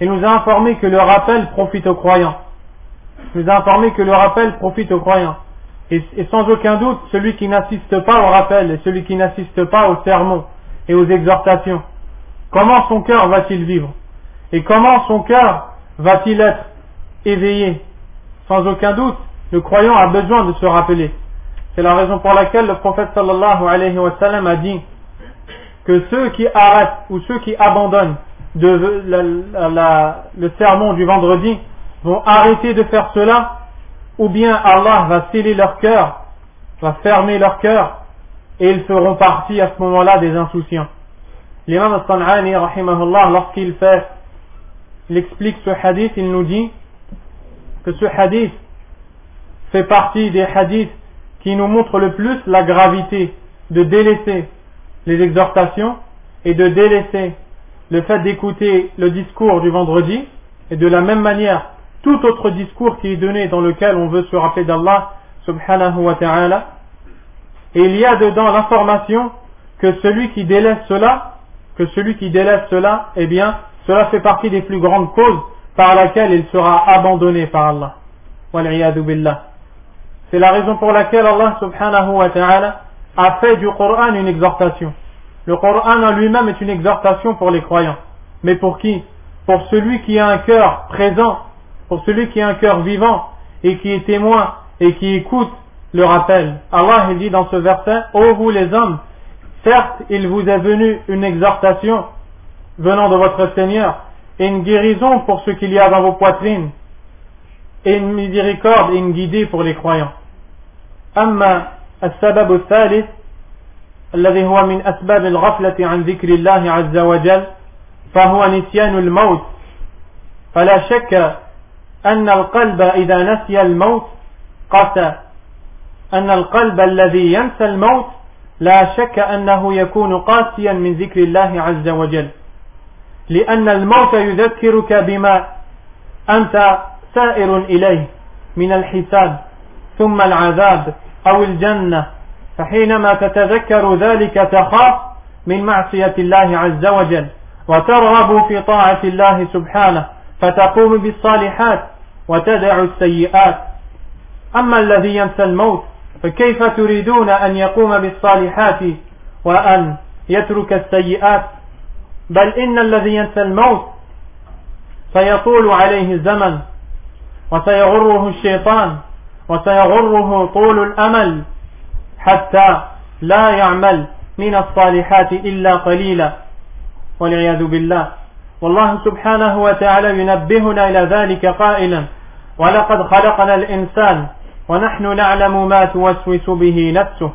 Il nous a informé que le rappel profite aux croyants. Il nous a informé que le rappel profite aux croyants. Et, sans aucun doute, celui qui n'assiste pas au rappel et celui qui n'assiste pas aux sermons et aux exhortations, comment son cœur va-t-il vivre? Et comment son cœur va-t-il être éveillé? Sans aucun doute, le croyant a besoin de se rappeler. C'est la raison pour laquelle le prophète sallallahu alayhi wa sallam a dit que ceux qui arrêtent ou ceux qui abandonnent le sermon du vendredi vont arrêter de faire cela ou bien Allah va sceller leur cœur, va fermer leur cœur, et ils feront partie à ce moment-là des insouciants. L'imam al-San'ani, lorsqu'il fait, il explique ce hadith, il nous dit que ce hadith fait partie des hadiths qui nous montrent le plus la gravité de délaisser les exhortations et de délaisser le fait d'écouter le discours du vendredi, et de la même manière, tout autre discours qui est donné dans lequel on veut se rappeler d'Allah subhanahu wa ta'ala. Et il y a dedans l'information que celui qui délaisse cela, que celui qui délaisse cela, eh bien, cela fait partie des plus grandes causes par laquelle il sera abandonné par Allah. C'est la raison pour laquelle Allah subhanahu wa ta'ala a fait du Coran une exhortation. Le Coran en lui-même est une exhortation pour les croyants. Mais pour qui? Pour celui qui a un cœur présent, pour celui qui a un cœur vivant et qui est témoin et qui écoute le rappel. Allah dit dans ce verset, Ô vous les hommes, certes il vous est venu une exhortation venant de votre Seigneur et une guérison pour ce qu'il y a dans vos poitrines et une miséricorde et une guidée pour les croyants. السبب الثالث الذي هو من أسباب الغفلة عن ذكر الله عز وجل فهو نسيان الموت. فلا شك أن القلب إذا نسي الموت قسى. أن القلب الذي ينسى الموت لا شك أنه يكون قاسيا من ذكر الله عز وجل. لأن الموت يذكرك بما أنت سائر إليه من الحساب ثم العذاب. أو الجنة فحينما تتذكر ذلك تخاف من معصية الله عز وجل وترغب في طاعة الله سبحانه فتقوم بالصالحات وتدع السيئات. أما الذي ينسى الموت فكيف تريدون أن يقوم بالصالحات وأن يترك السيئات؟ بل إن الذي ينسى الموت سيطول عليه الزمن وسيغره الشيطان وسيغره طول الأمل حتى لا يعمل من الصالحات إلا قليلا والعياذ بالله. والله سبحانه وتعالى ينبهنا إلى ذلك قائلا ولقد خلقنا الإنسان ونحن نعلم ما توسوس به نفسه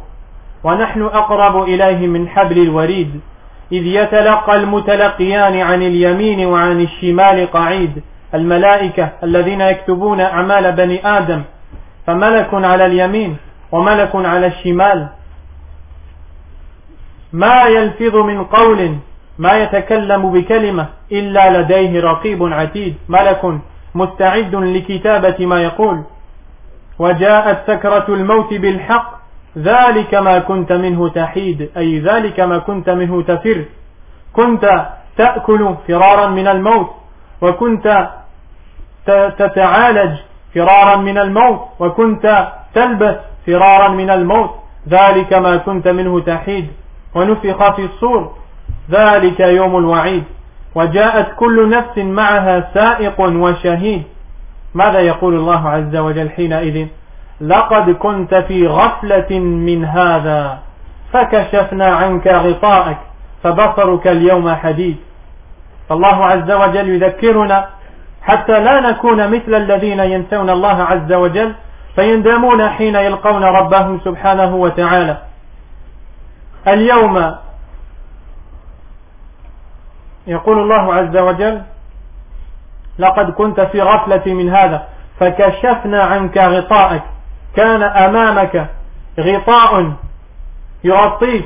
ونحن أقرب إليه من حبل الوريد إذ يتلقى المتلقيان عن اليمين وعن الشمال قعيد الملائكة الذين يكتبون أعمال بني آدم فملك على اليمين وملك على الشمال. ما يلفظ من قول ما يتكلم بكلمة إلا لديه رقيب عتيد ملك مستعد لكتابة ما يقول. وجاءت سكرة الموت بالحق ذلك ما كنت منه تحيد أي ذلك ما كنت منه تفر. كنت تأكل فرارا من الموت وكنت تتعالج فرارا من الموت وكنت تلبس فرارا من الموت. ذلك ما كنت منه تحيد ونفخ في الصور. ذلك يوم الوعيد. وجاءت كل نفس معها سائق وشهيد. ماذا يقول الله عز وجل حينئذ؟ لقد كنت في غفلة من هذا فكشفنا عنك غطاءك فبصرك اليوم حديد. فالله عز وجل يذكرنا حتى لا نكون مثل الذين ينسون الله عز وجل فيندمون حين يلقون ربهم سبحانه وتعالى. اليوم يقول الله عز وجل لقد كنت في غفلة من هذا فكشفنا عنك غطاءك كان أمامك غطاء يغطيك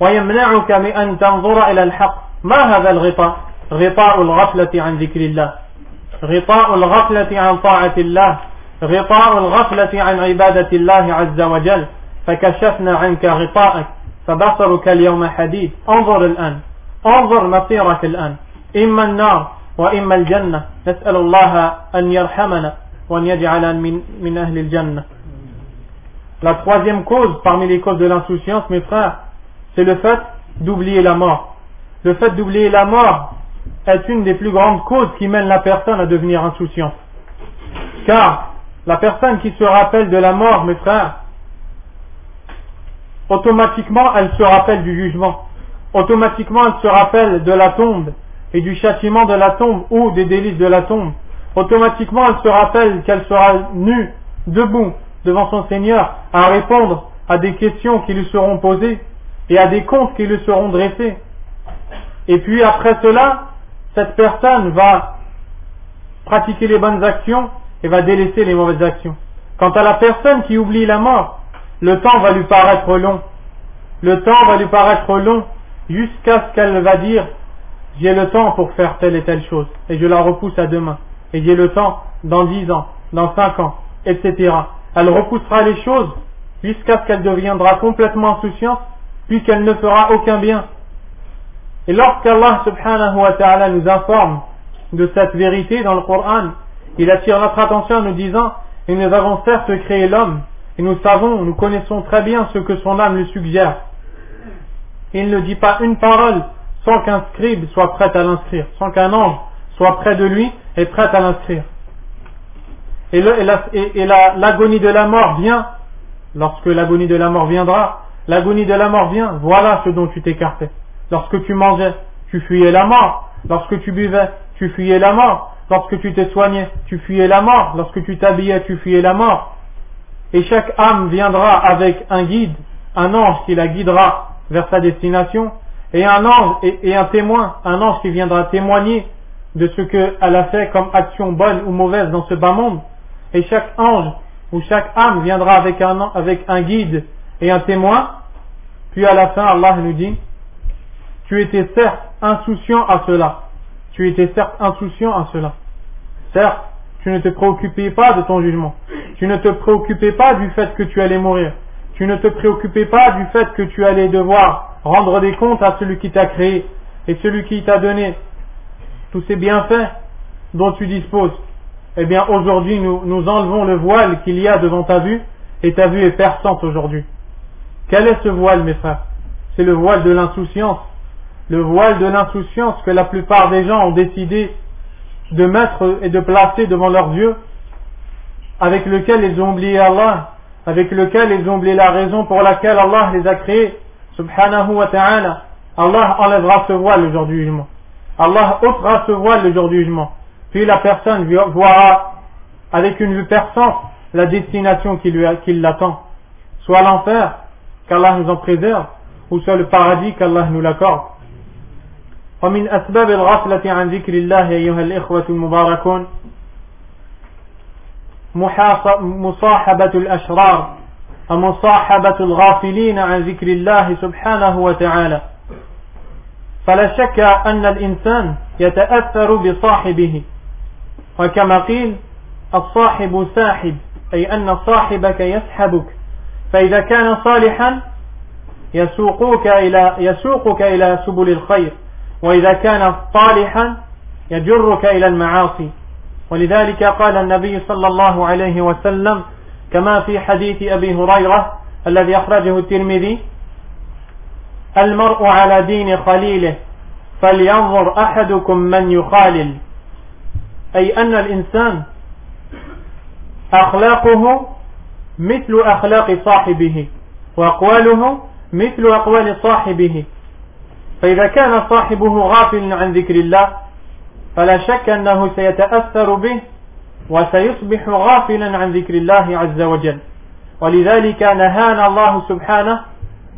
ويمنعك من أن تنظر إلى الحق. ما هذا الغطاء؟ غطاء الغفلة عن ذكر الله. غطاء الغفلة عن طاعة الله غطاء الغفلة عن عبادة الله عز وجل. فكشفنا عنك غطاءك فبصرك اليوم حديد. انظر الآن انظر مصيرك الآن. إما النار وإما الجنة. نسأل الله أن يرحمنا وأن يجعل من, من أهل الجنة. La troisième cause parmi les causes de l'insouciance, mes frères, c'est le fait d'oublier la mort. Le fait d'oublier la mort est une des plus grandes causes qui mène la personne à devenir insouciante. Car la personne qui se rappelle de la mort, mes frères, automatiquement elle se rappelle du jugement. Automatiquement elle se rappelle de la tombe et du châtiment de la tombe ou des délices de la tombe. Automatiquement elle se rappelle qu'elle sera nue, debout, devant son Seigneur, à répondre à des questions qui lui seront posées et à des comptes qui lui seront dressés. Et puis après cela, cette personne va pratiquer les bonnes actions et va délaisser les mauvaises actions. Quant à la personne qui oublie la mort, le temps va lui paraître long. Le temps va lui paraître long jusqu'à ce qu'elle va dire j'ai le temps pour faire telle et telle chose et je la repousse à demain. Et j'ai le temps dans dix ans, dans cinq ans, etc. Elle repoussera les choses jusqu'à ce qu'elle deviendra complètement insouciante puisqu'elle ne fera aucun bien. Et lorsqu'Allah subhanahu wa ta'ala nous informe de cette vérité dans le Coran, il attire notre attention en nous disant, et nous avons certes créé l'homme, et nous savons, nous connaissons très bien ce que son âme lui suggère. Il ne dit pas une parole sans qu'un scribe soit prêt à l'inscrire, sans qu'un ange soit près de lui et prêt à l'inscrire. Et, l'agonie de la mort vient, lorsque l'agonie de la mort viendra, l'agonie de la mort vient, voilà ce dont tu t'écartais. Lorsque tu mangeais, tu fuyais la mort. Lorsque tu buvais, tu fuyais la mort. Lorsque tu t'es soigné, tu fuyais la mort. Lorsque tu t'habillais, tu fuyais la mort. Et chaque âme viendra avec un guide, un ange qui la guidera vers sa destination, et un ange et, un témoin, un ange qui viendra témoigner de ce qu'elle a fait comme action bonne ou mauvaise dans ce bas monde. Et chaque ange ou chaque âme viendra avec un, avec un guide et un témoin. Puis à la fin, Allah nous dit, tu étais certes insouciant à cela. Tu étais certes insouciant à cela. Certes, tu ne te préoccupais pas de ton jugement. Tu ne te préoccupais pas du fait que tu allais mourir. Tu ne te préoccupais pas du fait que tu allais devoir rendre des comptes à celui qui t'a créé et celui qui t'a donné tous ces bienfaits dont tu disposes. Eh bien, aujourd'hui, nous, nous enlevons le voile qu'il y a devant ta vue et ta vue est perçante aujourd'hui. Quel est ce voile, mes frères? C'est le voile de l'insouciance le voile de l'insouciance que la plupart des gens ont décidé de mettre et de placer devant leurs yeux, avec lequel ils ont oublié Allah, avec lequel ils ont oublié la raison pour laquelle Allah les a créés, subhanahu wa ta'ala, Allah enlèvera ce voile le jour du jugement. Allah ôtera ce voile le jour du jugement. Puis la personne voira avec une vue perçante la destination qui, lui, qui l'attend. Soit l'enfer, qu'Allah nous en préserve, ou soit le paradis qu'Allah nous l'accorde. ومن أسباب الغفلة عن ذكر الله أيها الإخوة المباركون مصاحبة الأشرار ومصاحبة الغافلين عن ذكر الله سبحانه وتعالى. فلا شك أن الإنسان يتأثر بصاحبه وكما قيل الصاحب ساحب أي أن صاحبك يسحبك. فإذا كان صالحا يسوقك إلى يسوقك إلى سبل الخير. وإذا كان صالحا يجرك إلى المعاصي. ولذلك قال النبي صلى الله عليه وسلم كما في حديث أبي هريرة الذي أخرجه الترمذي المرء على دين خليله فلينظر أحدكم من يخالل. أي أن الإنسان أخلاقه مثل أخلاق صاحبه وأقواله مثل أقوال صاحبه. فإذا كان صاحبه غافل عن ذكر الله فلا شك أنه سيتأثر به وسيصبح غافلا عن ذكر الله عز وجل. ولذلك نهانا الله سبحانه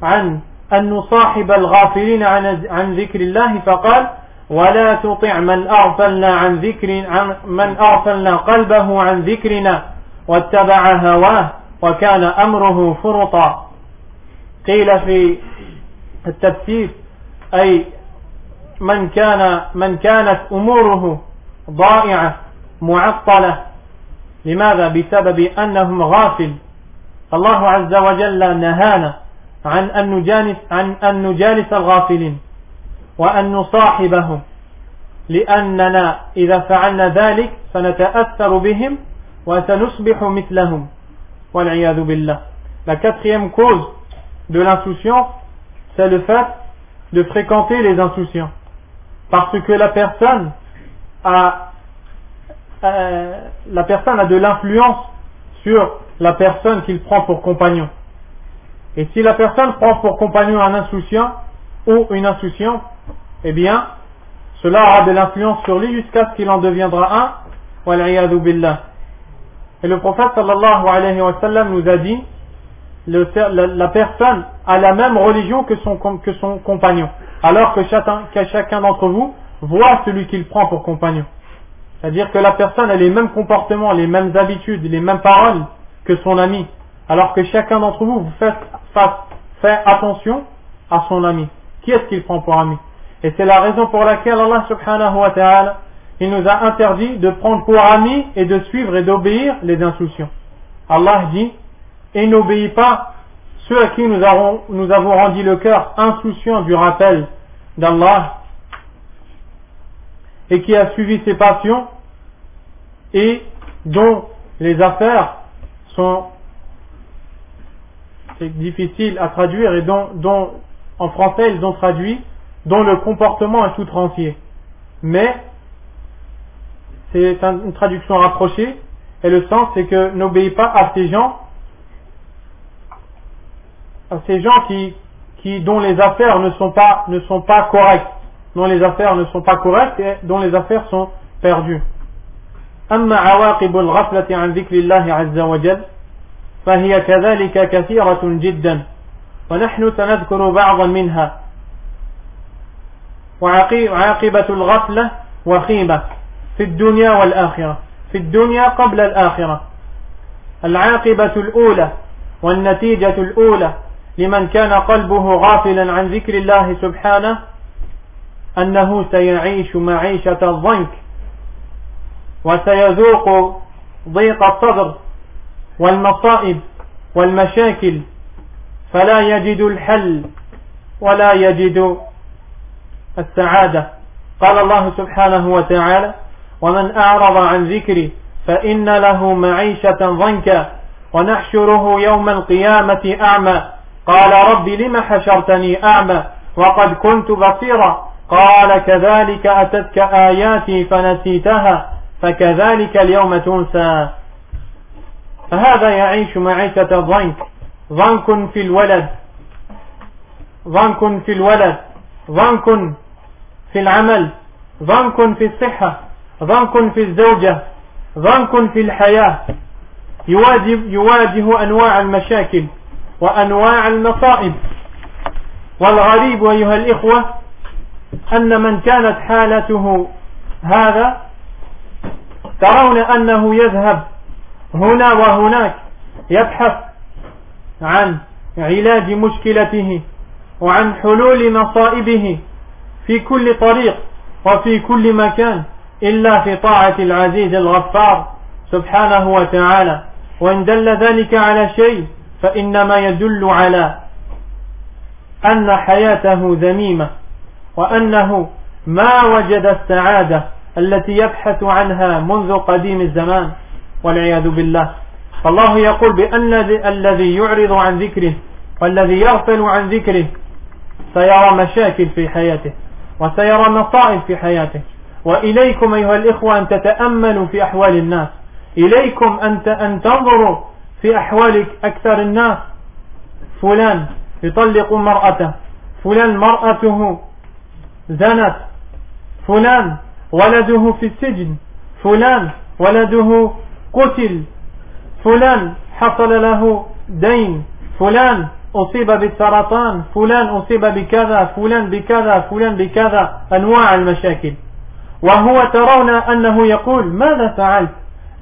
عن أن نصاحب الغافلين عن ذكر الله فقال ولا تطع من أغفلنا عن ذكر عن من أغفلنا قلبه عن ذكرنا واتبع هواه وكان أمره فرطا. قيل في التفسير أي من كان من كانت أموره ضائعة معطلة. لماذا؟ بسبب أنهم غافل. الله عز وجل نهانا عن أن نجالس عن أن نجالس الغافلين وأن نصاحبهم لأننا إذا فعلنا ذلك سنتأثر بهم وسنصبح مثلهم. والعياذ بالله. La quatrième cause de l'insouciance, c'est le fait de fréquenter les insouciants. Parce que la personne a, euh, la personne a de l'influence sur la personne qu'il prend pour compagnon. Et si la personne prend pour compagnon un insouciant ou une insouciante, eh bien, cela aura de l'influence sur lui jusqu'à ce qu'il en deviendra un. Et le prophète sallallahu alayhi wa sallam nous a dit la, personne a la même religion que son, compagnon, alors que chacun, d'entre vous voit celui qu'il prend pour compagnon. C'est-à-dire que la personne a les mêmes comportements, les mêmes habitudes, les mêmes paroles que son ami, alors que chacun d'entre vous, vous attention à son ami. Qui est-ce qu'il prend pour ami? Et c'est la raison pour laquelle Allah subhanahu wa ta'ala, il nous a interdit de prendre pour amis et de suivre et d'obéir les insouciants. Allah dit, et n'obéis pas ceux à qui nous avons, rendu le cœur insouciant du rappel d'Allah et qui a suivi ses passions et dont les affaires sont difficiles à traduire et dont, dont en français ils ont traduit dont le comportement est outrancier. Mais c'est une traduction rapprochée, et le sens c'est que n'obéis pas à ces gens, à ces gens qui, qui, dont les affaires ne sont pas, ne sont pas correctes, dont les affaires ne sont pas correctes et dont les affaires sont perdues. أما عواقب الغفلة عن ذكر الله عز وجل فهي كذلك كثيرة جدا. ونحن سنذكر بعضا منها. وعاقبة الغفلة وخيمة في الدنيا والآخرة. في الدنيا قبل الآخرة. العاقبة الأولى والنتيجة الأولى لمن كان قلبه غافلا عن ذكر الله سبحانه أنه سيعيش معيشة الضنك وسيذوق ضيق الصدر والمصائب والمشاكل فلا يجد الحل ولا يجد السعادة. قال الله سبحانه وتعالى ومن أعرض عن ذكري فإن له معيشة ضنكا ونحشره يوم القيامة أعمى. قال رب لم حشرتني أعمى وقد كنت بصيرا قال كذلك أتتك آياتي فنسيتها فكذلك اليوم تنسى. فهذا يعيش معيشة ضنك. ضنك في الولد. ضنك في الولد. ضنك في العمل. ضنك في الصحة. ضنك في الزوجة. ضنك في الحياة. يواجه, يواجه أنواع المشاكل. وأنواع المصائب. والغريب أيها الإخوة أن من كانت حالته هذا ترون أنه يذهب هنا وهناك يبحث عن علاج مشكلته وعن حلول مصائبه في كل طريق وفي كل مكان إلا في طاعة العزيز الغفار سبحانه وتعالى. وإن دل ذلك على شيء فإنما يدل على أن حياته ذميمة وأنه ما وجد السعادة التي يبحث عنها منذ قديم الزمان والعياذ بالله. فالله يقول بأن الذي يعرض عن ذكره والذي يغفل عن ذكره سيرى مشاكل في حياته وسيرى مصائب في حياته. وإليكم أيها الإخوة أن تتأملوا في أحوال الناس. إليكم أن أن تنظروا في أحوال أكثر الناس. فلان يطلق مرأته فلان مرأته زنت. فلان ولده في السجن. فلان ولده قتل. فلان حصل له دين. فلان أصيب بالسرطان. فلان أصيب بكذا. فلان بكذا. فلان بكذا. أنواع المشاكل. وهو ترون أنه يقول ماذا فعلت؟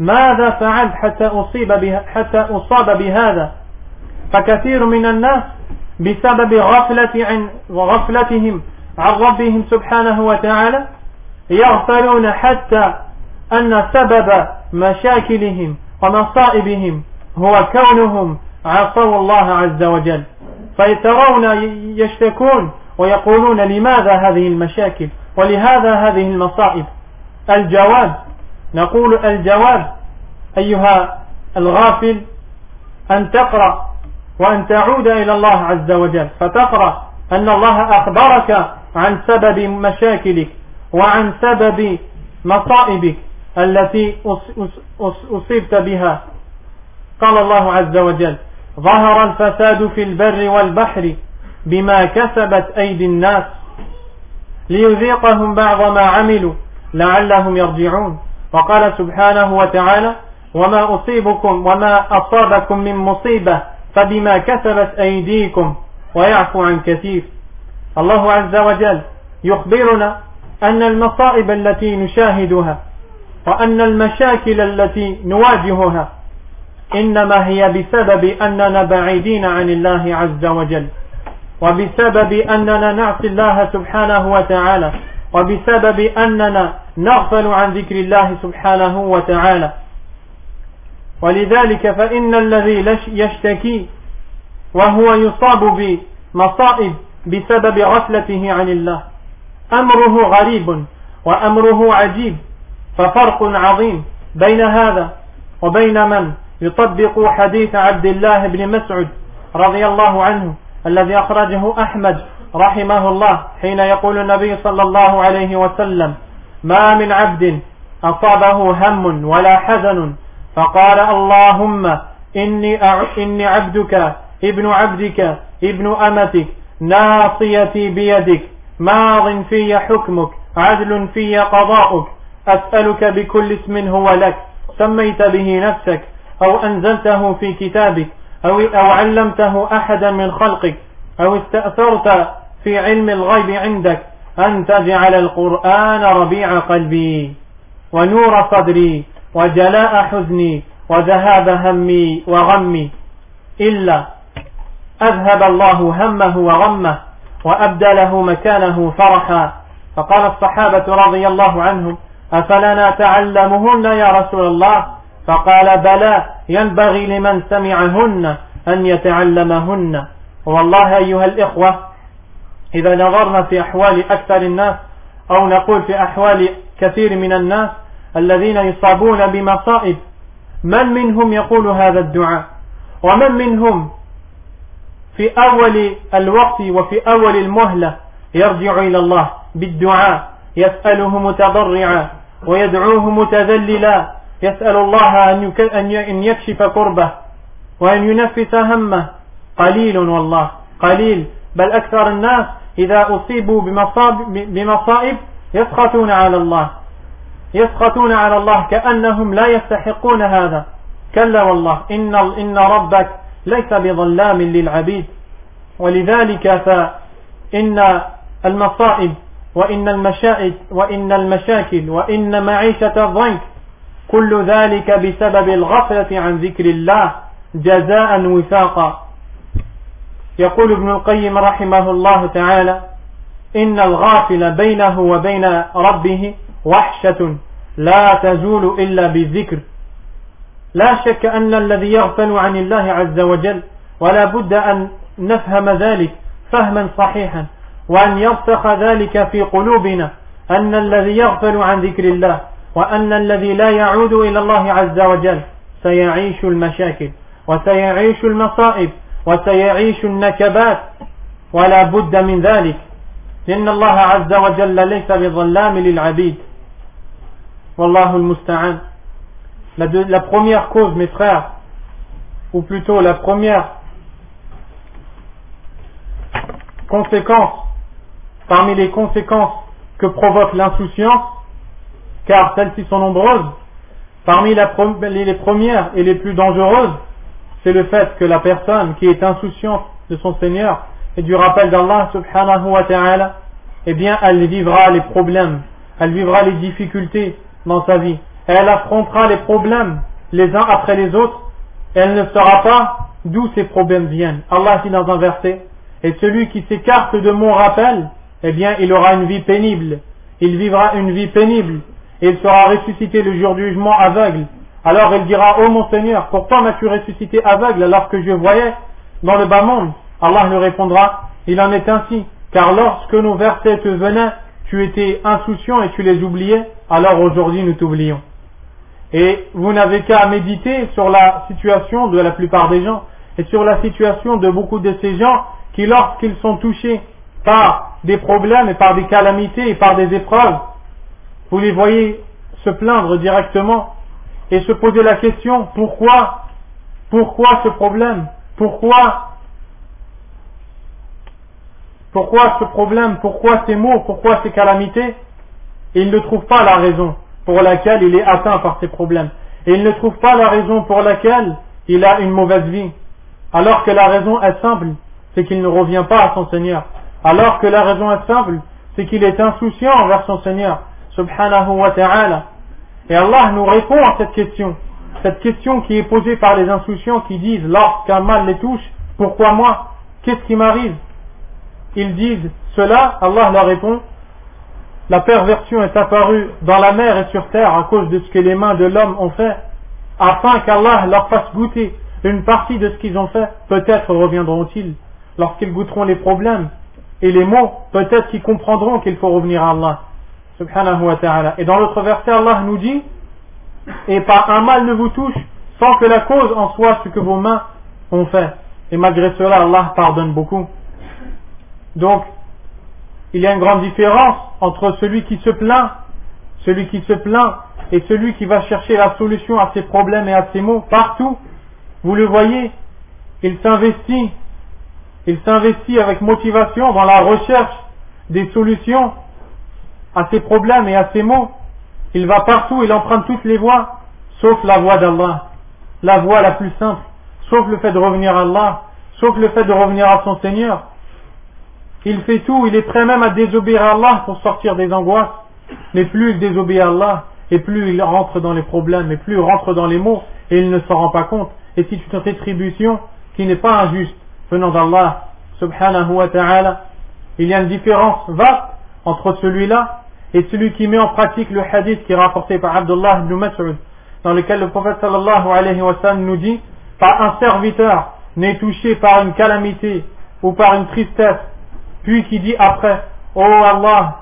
ماذا فعلت حتى أصيب بها حتى أصاب بهذا؟ فكثير من الناس بسبب غفلة عن غفلتهم عن ربهم سبحانه وتعالى يغفلون حتى أن سبب مشاكلهم ومصائبهم هو كونهم عصوا الله عز وجل. فيترون يشتكون ويقولون لماذا هذه المشاكل ولهذا هذه المصائب؟ الجواب نقول الجواب أيها الغافل أن تقرأ وأن تعود إلى الله عز وجل فتقرأ أن الله أخبرك عن سبب مشاكلك وعن سبب مصائبك التي أصبت بها. قال الله عز وجل ظهر الفساد في البر والبحر بما كسبت أيدي الناس ليذيقهم بعض ما عملوا لعلهم يرجعون. وقال سبحانه وتعالى وما أصيبكم وما أصابكم من مصيبة فبما كسبت أيديكم ويعفو عن كثير. الله عز وجل يخبرنا أن المصائب التي نشاهدها وأن المشاكل التي نواجهها إنما هي بسبب أننا بعيدين عن الله عز وجل وبسبب أننا نعصي الله سبحانه وتعالى. وبسبب أننا نغفل عن ذكر الله سبحانه وتعالى. ولذلك فإن الذي يشتكي وهو يصاب بمصائب بسبب غفلته عن الله أمره غريب وأمره عجيب ففرق عظيم بين هذا وبين من يطبق حديث عبد الله بن مسعود رضي الله عنه الذي أخرجه أحمد رحمه الله حين يقول النبي صلى الله عليه وسلم ما من عبد أصابه هم ولا حزن. فقال اللهم إني, إني عبدك ابن عبدك ابن أمتك ناصيتي بيدك ماض في حكمك عدل في قضاؤك أسألك بكل اسم هو لك سميت به نفسك أو أنزلته في كتابك أو, أو علمته أحدا من خلقك أو استأثرت في علم الغيب عندك أن تجعل القرآن ربيع قلبي ونور صدري وجلاء حزني وذهاب همي وغمي. إلا أذهب الله همه وغمه وأبدله مكانه فرحا. فقال الصحابة رضي الله عنهم أفلا نتعلمهن يا رسول الله؟ فقال بلى ينبغي لمن سمعهن أن يتعلمهن. والله أيها الإخوة إذا نظرنا في أحوال أكثر الناس أو نقول في أحوال كثير من الناس الذين يصابون بمصائب من منهم يقول هذا الدعاء؟ ومن منهم في أول الوقت وفي أول المهلة يرجع إلى الله بالدعاء يسأله متضرعا ويدعوه متذللا يسأل الله أن يكشف كربه وأن ينفس همه. قليل والله قليل. بل أكثر الناس إذا أصيبوا بمصائب يسخطون على الله. يسخطون على الله كأنهم لا يستحقون هذا. كلا والله إن, إن ربك ليس بظلام للعبيد. ولذلك فإن المصائب وإن المشائد وإن المشاكل وإن معيشة الضنك كل ذلك بسبب الغفلة عن ذكر الله جزاء وفاقا. يقول ابن القيم رحمه الله تعالى إن الغافل بينه وبين ربه وحشة لا تزول إلا بالذكر. لا شك أن الذي يغفل عن الله عز وجل ولا بد أن نفهم ذلك فهما صحيحا وأن يرسخ ذلك في قلوبنا أن الذي يغفل عن ذكر الله وأن الذي لا يعود إلى الله عز وجل سيعيش المشاكل وسيعيش المصائب وسيعيش النكبات ولا بد من ذلك لأن الله عز وجل ليس بظلام للعبيد والله المستعان la, de, la première cause mes frères ou plutôt la première conséquences, parmi les conséquences que provoque l'insouciance, car celles-ci sont nombreuses, parmi les premières et les plus dangereuses, c'est le fait que la personne qui est insouciante de son Seigneur et du rappel d'Allah subhanahu wa ta'ala, eh bien, elle vivra les problèmes, elle vivra les difficultés dans sa vie, elle affrontera les problèmes les uns après les autres, elle ne saura pas d'où ces problèmes viennent. Allah dit dans un verset, et celui qui s'écarte de mon rappel, eh bien, il aura une vie pénible, il vivra une vie pénible, et il sera ressuscité le jour du jugement aveugle. Alors il dira, ô mon Seigneur, pourquoi m'as-tu ressuscité aveugle alors que je voyais dans le bas monde? Allah lui répondra, il en est ainsi, car lorsque nos versets te venaient, tu étais insouciant et tu les oubliais, alors aujourd'hui nous t'oublions. Et vous n'avez qu'à méditer sur la situation de la plupart des gens et sur la situation de beaucoup de ces gens qui, lorsqu'ils sont touchés par des problèmes et par des calamités et par des épreuves, vous les voyez se plaindre directement et se poser la question pourquoi pourquoi ce problème pourquoi pourquoi ce problème pourquoi ces mots pourquoi ces calamités et il ne trouve pas la raison pour laquelle il est atteint par ces problèmes. Et il ne trouve pas la raison pour laquelle il a une mauvaise vie. Alors que la raison est simple c'est qu'il ne revient pas à son Seigneur. Alors que la raison est simple c'est qu'il est insouciant envers son Seigneur. Subhanahu wa ta'ala. Et Allah nous répond à cette question. Cette question qui est posée par les insouciants qui disent lorsqu'un mal les touche, pourquoi moi? Qu'est-ce qui m'arrive? Ils disent cela, Allah leur répond la perversion est apparue dans la mer et sur terre à cause de ce que les mains de l'homme ont fait, afin qu'Allah leur fasse goûter une partie de ce qu'ils ont fait, peut-être reviendront-ils lorsqu'ils goûteront les problèmes et les mots, peut-être qu'ils comprendront qu'il faut revenir à Allah subhanahu wa ta'ala. Et dans l'autre verset, Allah nous dit, et pas un mal ne vous touche sans que la cause en soit ce que vos mains ont fait. Et malgré cela, Allah pardonne beaucoup. Donc, il y a une grande différence entre celui qui se plaint, celui qui se plaint et celui qui va chercher la solution à ses problèmes et à ses maux partout. Vous le voyez, il s'investit, il s'investit avec motivation dans la recherche des solutions à ses problèmes et à ses maux. Il va partout, il emprunte toutes les voies, sauf la voie d'Allah, la voie la plus simple, sauf le fait de revenir à Allah, sauf le fait de revenir à son Seigneur. Il fait tout, il est prêt même à désobéir à Allah pour sortir des angoisses. Mais plus il désobéit à Allah, et plus il rentre dans les problèmes, et plus il rentre dans les maux, et il ne s'en rend pas compte. Et c'est une rétribution qui n'est pas injuste venant d'Allah, subhanahu wa ta'ala. Il y a une différence vaste entre celui-là et celui qui met en pratique le hadith qui est rapporté par Abdullah ibn Mas'ud, dans lequel le prophète sallallahu alayhi wa sallam nous dit, pas un serviteur n'est touché par une calamité ou par une tristesse, puis qui dit après, Oh Allah,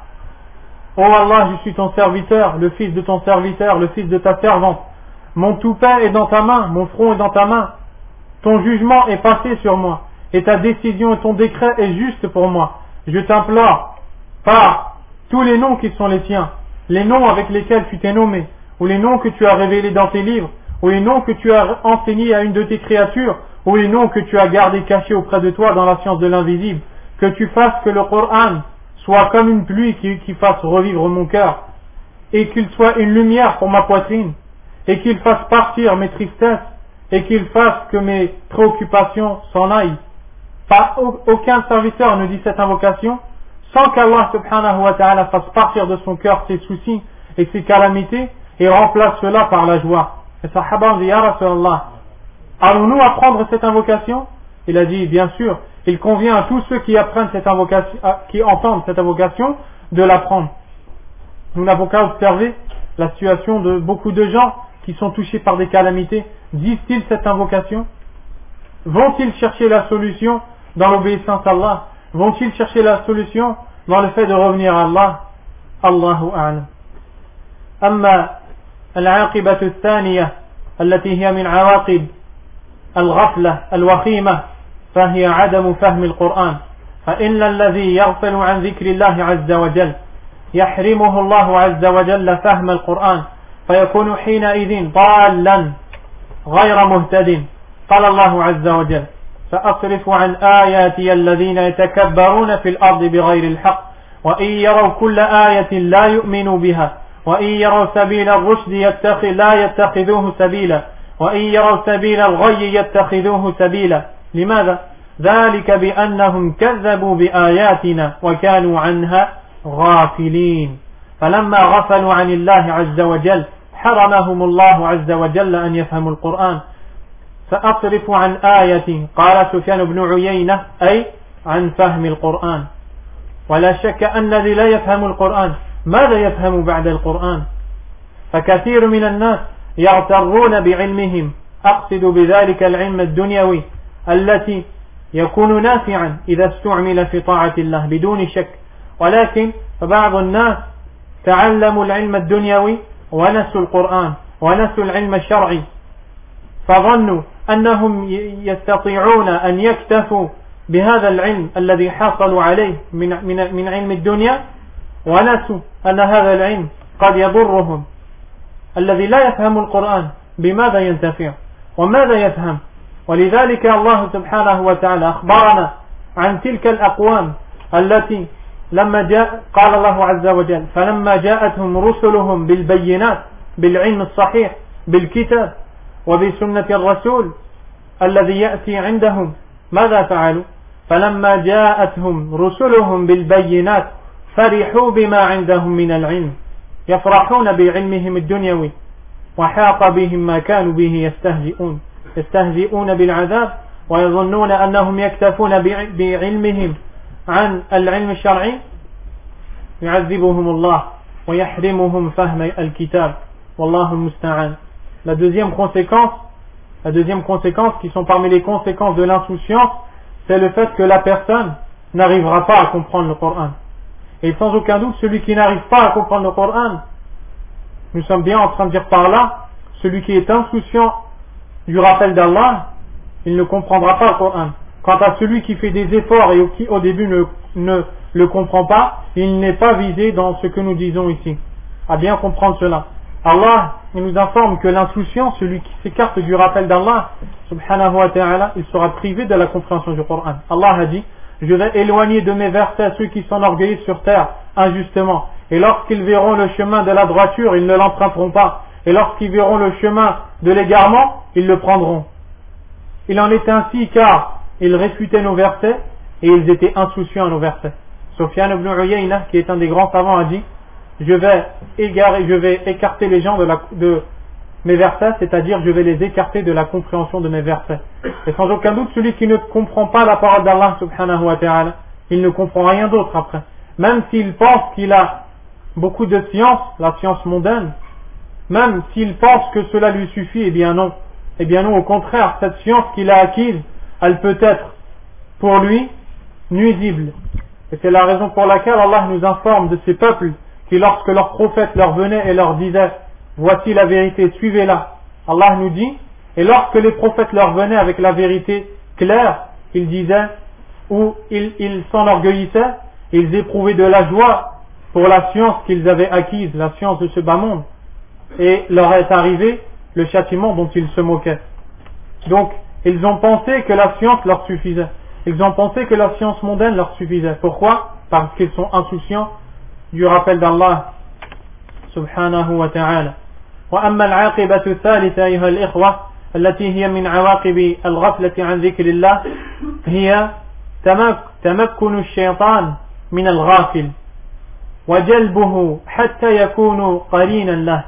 Oh Allah, je suis ton serviteur, le fils de ton serviteur, le fils de ta servante. Mon toupet est dans ta main, mon front est dans ta main. Ton jugement est passé sur moi, et ta décision et ton décret est juste pour moi. Je t'implore, par tous les noms qui sont les tiens, les noms avec lesquels tu t'es nommé, ou les noms que tu as révélés dans tes livres, ou les noms que tu as enseignés à une de tes créatures, ou les noms que tu as gardés cachés auprès de toi dans la science de l'invisible, que tu fasses que le Coran soit comme une pluie qui, fasse revivre mon cœur, et qu'il soit une lumière pour ma poitrine, et qu'il fasse partir mes tristesses, et qu'il fasse que mes préoccupations s'en aillent. Pas aucun serviteur ne dit cette invocation, sans qu'Allah subhanahu wa ta'ala fasse partir de son cœur ses soucis et ses calamités et remplace cela par la joie. Et allons-nous apprendre cette invocation? Il a dit, bien sûr, il convient à tous ceux qui apprennent cette invocation, qui entendent cette invocation, de l'apprendre. Nous n'avons qu'à observer la situation de beaucoup de gens qui sont touchés par des calamités. Disent-ils cette invocation? Vont-ils chercher la solution dans l'obéissance à Allah? Vont-ils chercher la solution dans le fait de revenir à Allah? Allahu a'lam. أما العاقبة الثانية التي هي من عواقب الغفلة الوخيمة فهي عدم فهم القرآن فإن الذي يغفل عن ذكر الله عز وجل يحرمه الله عز وجل فهم القرآن فيكون حينئذ ضالا غير مهتد قال الله عز وجل فأصرف عن آياتي الذين يتكبرون في الأرض بغير الحق وإن يروا كل آية لا يؤمنوا بها وإن يروا سبيل الرشد يتخذ لا يتخذوه سبيلا وإن يروا سبيل الغي يتخذوه سبيلا. لماذا؟ ذلك بأنهم كذبوا بآياتنا وكانوا عنها غافلين. فلما غفلوا عن الله عز وجل حرمهم الله عز وجل أن يفهموا القرآن. فأصرف عن آية قال سفيان بن عيينة أي عن فهم القرآن. ولا شك أن الذي لا يفهم القرآن ماذا يفهم بعد القرآن؟ فكثير من الناس يغترون بعلمهم. أقصد بذلك العلم الدنيوي التي يكون نافعا إذا استعمل في طاعة الله بدون شك. ولكن فبعض الناس تعلموا العلم الدنيوي ونسوا القرآن ونسوا العلم الشرعي فظنوا أنهم يستطيعون أن يكتفوا بهذا العلم الذي حصلوا عليه من, من, من علم الدنيا ونسوا أن هذا العلم قد يضرهم. الذي لا يفهم القرآن بماذا ينتفع؟ وماذا يفهم؟ ولذلك الله سبحانه وتعالى أخبرنا عن تلك الأقوام التي لما جاء قال الله عز وجل فلما جاءتهم رسلهم بالبينات بالعلم الصحيح بالكتاب وبسنة الرسول الذي يأتي عندهم. ماذا فعلوا؟ فلما جاءتهم رسلهم بالبينات فرحوا بما عندهم من العلم يفرحون بعلمهم الدنيوي وحاق بهم ما كانوا به يستهزئون يستهزئون بالعذاب ويظنون أنهم يكتفون بعلمهم عن العلم الشرعي. يعذبهم الله ويحرمهم فهم الكتاب والله المستعان. La deuxième conséquence, qui sont parmi les conséquences de l'insouciance, c'est le fait que la personne n'arrivera pas à comprendre le Coran. Et sans aucun doute, celui qui n'arrive pas à comprendre le Coran, nous sommes bien en train de dire par là, celui qui est insouciant du rappel d'Allah, il ne comprendra pas le Coran. Quant à celui qui fait des efforts et qui au début ne, ne le comprend pas, il n'est pas visé dans ce que nous disons ici. À bien comprendre cela. Allah nous informe que l'insouciant, celui qui s'écarte du rappel d'Allah, il sera privé de la compréhension du Coran. Allah a dit, je vais éloigner de mes versets ceux qui s'enorgueillissent sur terre injustement. Et lorsqu'ils verront le chemin de la droiture, ils ne l'emprunteront pas. Et lorsqu'ils verront le chemin de l'égarement, ils le prendront. Il en est ainsi car ils réfutaient nos versets et ils étaient insouciants à nos versets. Sofiane ibn Uyayna, qui est un des grands savants, a dit je vais égarer, je vais écarter les gens de, mes versets, c'est-à-dire je vais les écarter de la compréhension de mes versets. Et sans aucun doute, celui qui ne comprend pas la parole d'Allah subhanahu wa ta'ala, il ne comprend rien d'autre après. Même s'il pense qu'il a beaucoup de science, la science mondaine, même s'il pense que cela lui suffit, eh bien non. Eh bien non, au contraire, cette science qu'il a acquise, elle peut être pour lui nuisible. Et c'est la raison pour laquelle Allah nous informe de ces peuples qui lorsque leur prophète leur venait et leur disait voici la vérité, suivez-la, Allah nous dit, et lorsque les prophètes leur venaient avec la vérité claire, ils disaient, ou ils s'enorgueillissaient, ils éprouvaient de la joie pour la science qu'ils avaient acquise, la science de ce bas monde, et leur est arrivé le châtiment dont ils se moquaient. Donc, ils ont pensé que la science leur suffisait. Ils ont pensé que la science mondaine leur suffisait. Pourquoi? Parce qu'ils sont insouciants du rappel d'Allah سبحانه وتعالى وأما العاقبة الثالثة أيها الإخوة التي هي من عواقب الغفلة عن ذكر الله هي تمكن الشيطان من الغافل وجلبه حتى يكون قرينا له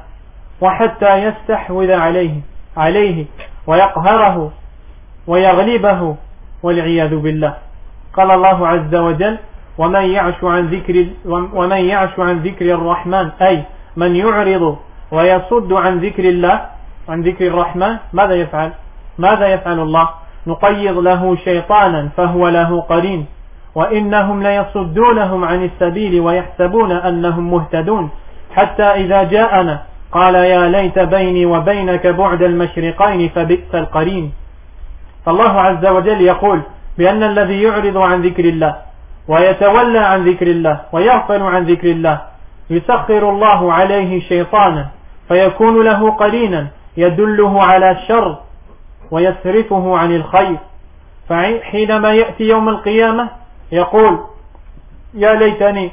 وحتى يستحوذ عليه عليه ويقهره ويغلبه والعياذ بالله قال الله عز وجل ومن يعش عن ذكر ومن يعش عن ذكر الرحمن أي من يعرض ويصد عن ذكر الله عن ذكر الرحمن ماذا يفعل؟ ماذا يفعل الله؟ نقيض له شيطانا فهو له قرين وإنهم ليصدونهم عن السبيل ويحسبون أنهم مهتدون. حتى إذا جاءنا قال يا ليت بيني وبينك بعد المشرقين فبئس القرين. فالله عز وجل يقول بأن الذي يعرض عن ذكر الله ويتولى عن ذكر الله ويغفل عن ذكر الله. يسخر الله عليه شيطانا فيكون له قرينا يدله على الشر ويصرفه عن الخير. فحينما يأتي يوم القيامة يقول يا ليتني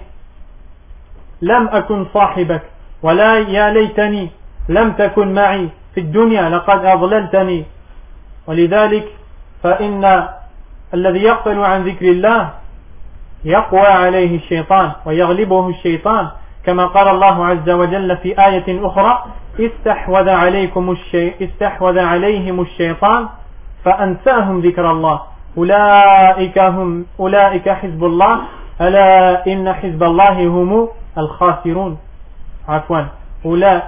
لم أكن صاحبك ولا يا ليتني لم تكن معي في الدنيا لقد أضللتني. ولذلك فإن الذي يغفل عن ذكر الله يقوى عليه الشيطان ويغلبه الشيطان. كما قال الله عز وجل في آية أخرى استحوذ عليكم الشي... استحوذ عليهم الشيطان فأنساهم ذكر الله. أولئك هم أولئك حزب الله. ألا إن حزب الله هم الخاسرون. عفوا. أولئك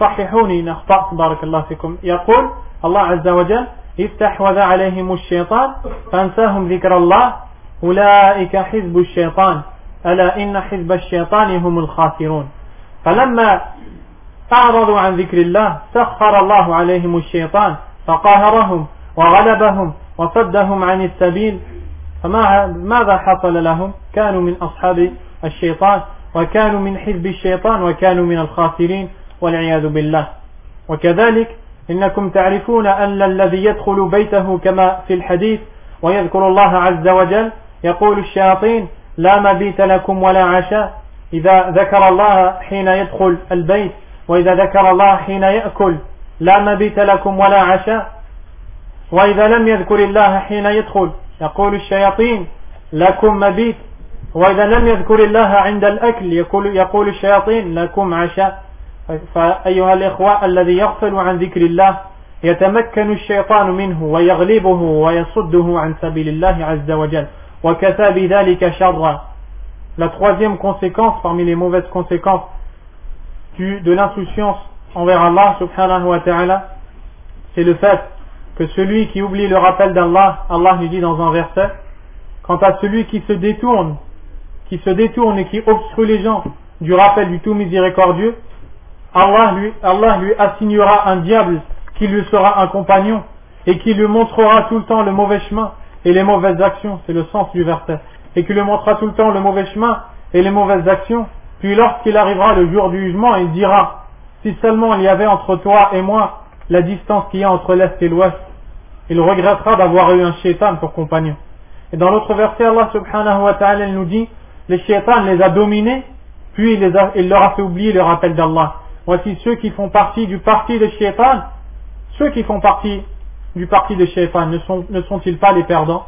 صححوني إن أخطأت بارك الله فيكم. يقول الله عز وجل استحوذ عليهم الشيطان فأنساهم ذكر الله. أولئك حزب الشيطان. ألا إن حزب الشيطان هم الخاسرون. فلما أعرضوا عن ذكر الله سخر الله عليهم الشيطان فقاهرهم وغلبهم وصدهم عن السبيل. فماذا حصل لهم؟ كانوا من أصحاب الشيطان وكانوا من حزب الشيطان وكانوا من الخاسرين والعياذ بالله. وكذلك إنكم تعرفون أن الذي يدخل بيته كما في الحديث ويذكر الله عز وجل يقول الشياطين لا مبيت لكم ولا عشاء. إذا ذكر الله حين يدخل البيت وإذا ذكر الله حين يأكل لا مبيت لكم ولا عشاء. وإذا لم يذكر الله حين يدخل يقول الشياطين لكم مبيت. وإذا لم يذكر الله عند الأكل يقول, يقول الشياطين لكم عشاء. فأيها الإخوة الذي يغفل عن ذكر الله يتمكن الشيطان منه ويغلبه ويصده عن سبيل الله عز وجل. La troisième conséquence parmi les mauvaises conséquences de l'insouciance envers Allah subhanahu wa ta'ala, c'est le fait que celui qui oublie le rappel d'Allah, Allah lui dit dans un verset, quant à celui qui se détourne, qui se détourne et qui obstrue les gens du rappel du tout miséricordieux, Allah lui assignera un diable qui lui sera un compagnon et qui lui montrera tout le temps le mauvais chemin et les mauvaises actions, c'est le sens du verset, et qui lui montrera tout le temps le mauvais chemin et les mauvaises actions, puis lorsqu'il arrivera le jour du jugement, il dira, si seulement il y avait entre toi et moi la distance qu'il y a entre l'Est et l'Ouest, il regrettera d'avoir eu un shaitan pour compagnon. Et dans l'autre verset, Allah subhanahu wa ta'ala nous dit, les shaitans les a dominés, puis il, leur a fait oublier le rappel d'Allah. Voici ceux qui font partie du parti de Shaitan. Ceux qui font partie du parti de Shaitan ne, sont, sont-ils pas les perdants?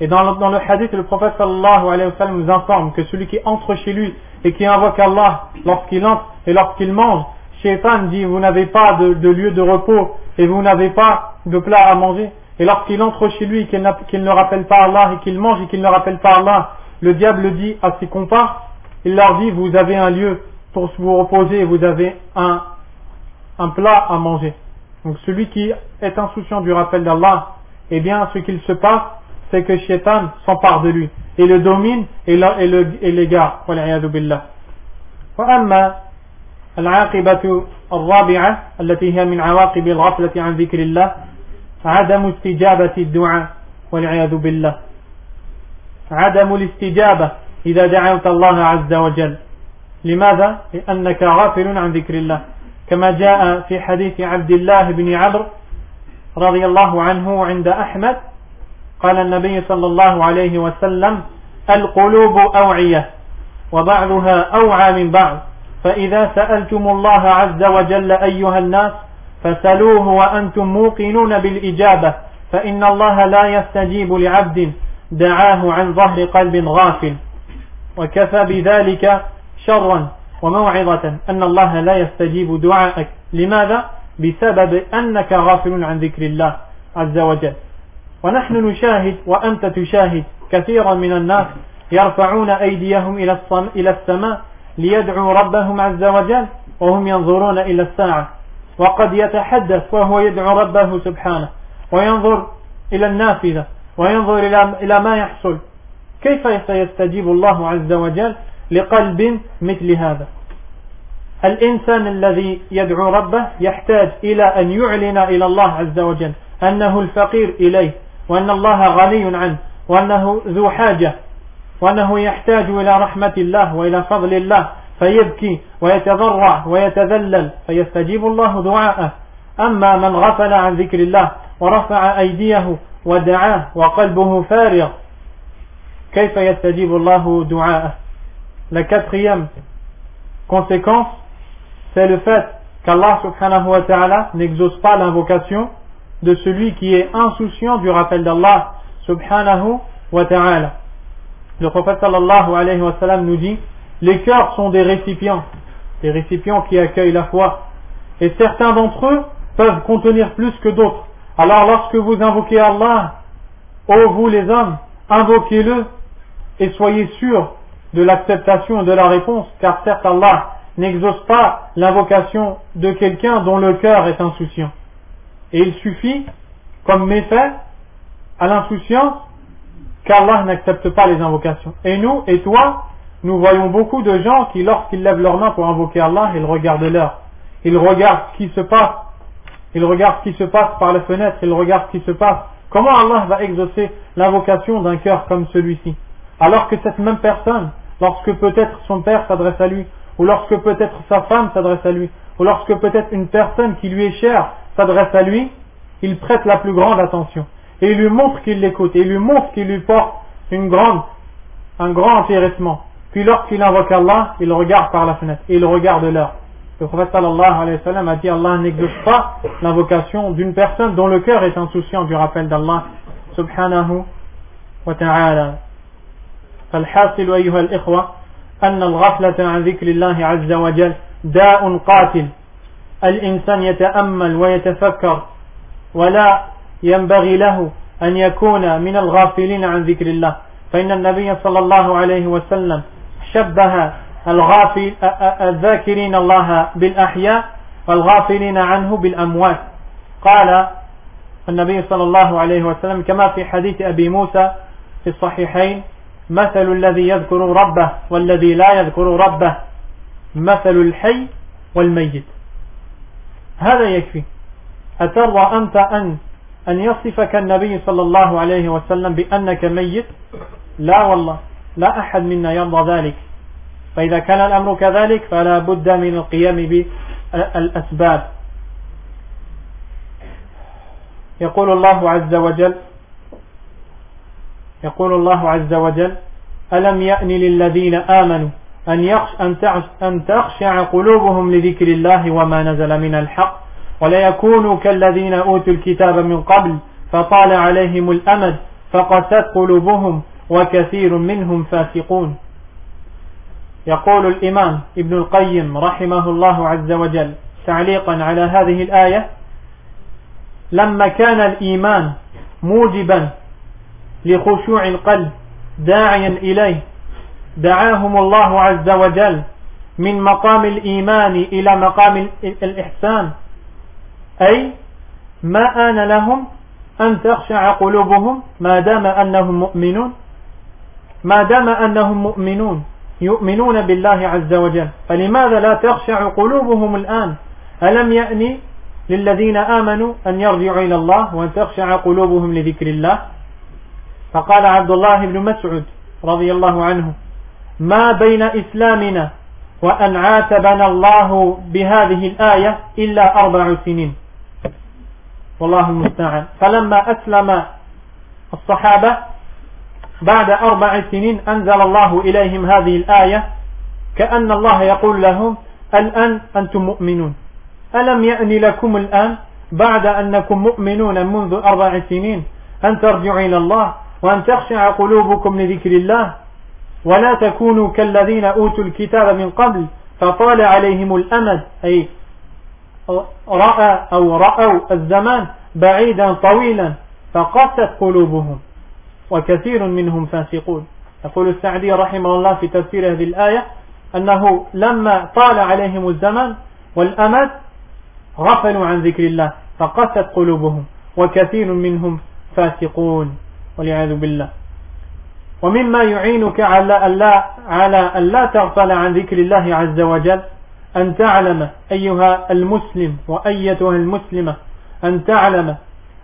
Et dans le, hadith, le prophète sallallahu alayhi wa sallam nous informe que celui qui entre chez lui et qui invoque Allah lorsqu'il entre et lorsqu'il mange, Shaitan dit vous n'avez pas de, lieu de repos et vous n'avez pas de plat à manger. Et lorsqu'il entre chez lui et qu'il, ne rappelle pas Allah et qu'il mange et qu'il ne rappelle pas Allah, le diable dit à ses compas, il leur dit vous avez un lieu pour vous reposer, vous avez un plat à manger. Donc celui qui est insouciant du rappel d'Allah, eh bien ce qu'il se passe, c'est que Shaitan s'empare de lui et le domine et l'égare. بالله. وأما العاقبة الرابعة التي هي من عواقب الغفلة عن ذكر الله عدم استجابة الدعاء والعياذ بالله عدم الاستجابة إذا دعوت الله عز وجل لماذا؟ لأنك غافل عن ذكر الله كما جاء في حديث عبد الله بن عمرو رضي الله عنه عند أحمد قال النبي صلى الله عليه وسلم القلوب أوعية وبعضها أوعى من بعض فإذا سألتم الله عز وجل أيها الناس فسلوه وأنتم موقنون بالإجابة فإن الله لا يستجيب لعبد دعاه عن ظهر قلب غافل وكفى بذلك شرا وموعظة أن الله لا يستجيب دعائك لماذا؟ بسبب أنك غافل عن ذكر الله عز وجل. ونحن نشاهد وأنت تشاهد كثيرا من الناس يرفعون أيديهم إلى السماء ليدعوا ربهم عز وجل وهم ينظرون إلى الساعة. وقد يتحدث وهو يدعو ربه سبحانه وينظر إلى النافذة وينظر إلى ما يحصل. كيف سيستجيب الله عز وجل؟ لقلب مثل هذا. الإنسان الذي يدعو ربه يحتاج إلى أن يعلن إلى الله عز وجل أنه الفقير إليه وأن الله غني عنه وأنه ذو حاجة وأنه يحتاج إلى رحمة الله وإلى فضل الله فيبكي ويتضرع ويتذلل فيستجيب الله دعاءه. أما من غفل عن ذكر الله ورفع أيديه ودعاه وقلبه فارغ كيف يستجيب الله دعاءه؟ La quatrième conséquence, c'est le fait qu'Allah subhanahu wa ta'ala n'exauce pas l'invocation de celui qui est insouciant du rappel d'Allah subhanahu wa ta'ala. Le prophète sallallahu alayhi wa sallam nous dit les cœurs sont des récipients, des récipients qui accueillent la foi. Et certains d'entre eux peuvent contenir plus que d'autres. Alors lorsque vous invoquez Allah, ô vous les hommes, invoquez-le et soyez sûrs de l'acceptation de la réponse, car certes Allah n'exauce pas l'invocation de quelqu'un dont le cœur est insouciant. Et il suffit, comme méfait, à l'insouciance, qu'Allah n'accepte pas les invocations. Et nous, et toi, nous voyons beaucoup de gens qui, lorsqu'ils lèvent leurs mains pour invoquer Allah, ils regardent l'heure. Ils regardent ce qui se passe. Ils regardent ce qui se passe par la fenêtre. Ils regardent ce qui se passe. Comment Allah va exaucer l'invocation d'un cœur comme celui-ci? Alors que cette même personne, lorsque peut-être son père s'adresse à lui, ou lorsque peut-être sa femme s'adresse à lui, ou lorsque peut-être une personne qui lui est chère s'adresse à lui, il prête la plus grande attention. Et il lui montre qu'il l'écoute, et il lui montre qu'il lui porte un grand intéressement. Puis lorsqu'il invoque Allah, il regarde par la fenêtre et il regarde l'heure. Le prophète sallallahu alayhi wa sallam a dit Allah n'exauce pas l'invocation d'une personne dont le cœur est insouciant du rappel d'Allah subhanahu wa ta'ala. فالحاصل أيها الإخوة أن الغفلة عن ذكر الله عز وجل داء قاتل. الإنسان يتأمل ويتفكر ولا ينبغي له أن يكون من الغافلين عن ذكر الله. فإن النبي صلى الله عليه وسلم شبه الغافل الذاكرين الله بالأحياء والغافلين عنه بالأموات. قال النبي صلى الله عليه وسلم كما في حديث أبي موسى في الصحيحين مثل الذي يذكر ربه والذي لا يذكر ربه مثل الحي والميت. هذا يكفي. أترضى أنت أن أن يصفك النبي صلى الله عليه وسلم بأنك ميت؟ لا والله لا أحد منا يرضى ذلك. فإذا كان الأمر كذلك فلا بد من القيام بالأسباب. يقول الله عز وجل يقول الله عز وجل ألم يأن للذين آمنوا أن, يخش أن, أن تخشع قلوبهم لذكر الله وما نزل من الحق؟ ولا يكونوا كالذين أوتوا الكتاب من قبل فطال عليهم الأمد فقست قلوبهم وكثير منهم فاسقون. يقول الإمام ابن القيم رحمه الله عز وجل تعليقا على هذه الآية لما كان الإيمان موجبا لخشوع القلب داعيا إليه. دعاهم الله عز وجل من مقام الإيمان إلى مقام الإحسان. أي ما آن لهم أن تخشع قلوبهم ما دام أنهم مؤمنون. ما دام أنهم مؤمنون يؤمنون بالله عز وجل. فلماذا لا تخشع قلوبهم الآن؟ ألم يأني للذين آمنوا أن يرجعوا إلى الله وأن تخشع قلوبهم لذكر الله؟ فقال عبد الله بن مسعود رضي الله عنه ما بين إسلامنا وأن عاتبنا الله بهذه الآية إلا أربع سنين. والله المستعان. فلما أسلم الصحابة بعد أربع سنين أنزل الله إليهم هذه الآية كأن الله يقول لهم الآن أنتم مؤمنون. ألم يأني لكم الآن بعد أنكم مؤمنون منذ أربع سنين أن ترجعوا إلى الله؟ وأن تخشع قلوبكم لذكر الله ولا تكونوا كالذين أوتوا الكتاب من قبل فطال عليهم الأمد أي رأى أو رأوا الزمان بعيدا طويلا فقست قلوبهم وكثير منهم فاسقون. يقول السعدي رحمه الله في تفسير هذه الآية أنه لما طال عليهم الزمن والأمد غفلوا عن ذكر الله فقست قلوبهم وكثير منهم فاسقون. والعياذ بالله. ومما يعينك على ألا على تغفل عن ذكر الله عز وجل أن تعلم أيها المسلم وأيتها المسلمة أن تعلم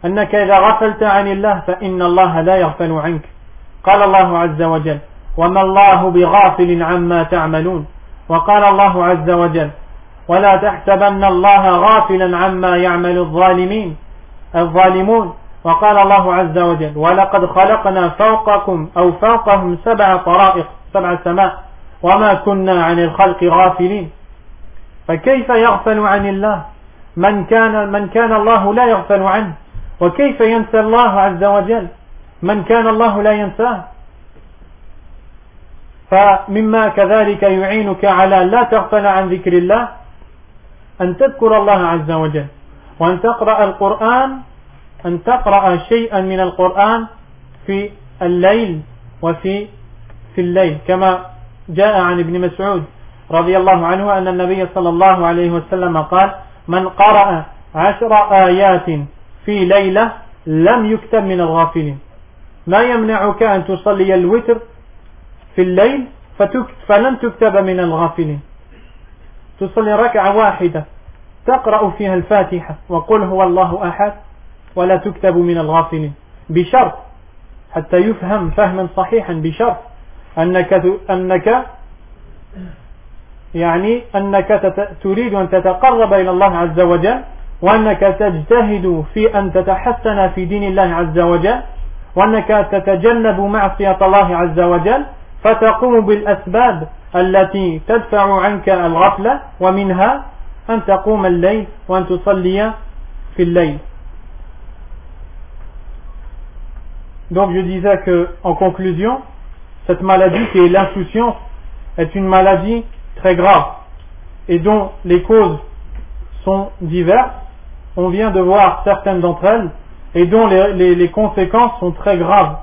أنك إذا غفلت عن الله فإن الله لا يغفل عنك. قال الله عز وجل وما الله بغافل عما تعملون وقال الله عز وجل ولا تحسبن الله غافلا عما يعمل الظالمين الظالمون وقال الله عز وجل ولقد خلقنا فوقكم أو فوقهم سبع طرائق سبع سماء وما كنا عن الخلق غافلين. فكيف يغفل عن الله؟ من كان من كان الله لا يغفل عنه. وكيف ينسى الله عز وجل؟ من كان الله لا ينساه. فمما كذلك يعينك على لا تغفل عن ذكر الله أن تذكر الله عز وجل وأن تقرأ القرآن أن تقرأ شيئا من القرآن في الليل وفي في الليل كما جاء عن ابن مسعود رضي الله عنه أن النبي صلى الله عليه وسلم قال من قرأ عشر آيات في ليلة لم يكتب من الغافلين. ما يمنعك أن تصلي الوتر في الليل فلن تكتب من الغافلين. تصلي ركعة واحدة تقرأ فيها الفاتحة وقل هو الله أحد. ولا تكتب من الغافلين. بشرط حتى يفهم فهما صحيحا بشرط أنك, أنك يعني أنك تريد أن تتقرب إلى الله عز وجل وأنك تجتهد في أن تتحسن في دين الله عز وجل وأنك تتجنب معصية الله عز وجل فتقوم بالأسباب التي تدفع عنك الغفلة ومنها أن تقوم الليل وأن تصلي في الليل. Donc je disais que, en conclusion, cette maladie qui est l'insouciance est une maladie très grave et dont les causes sont diverses. On vient de voir certaines d'entre elles et dont les, conséquences sont très graves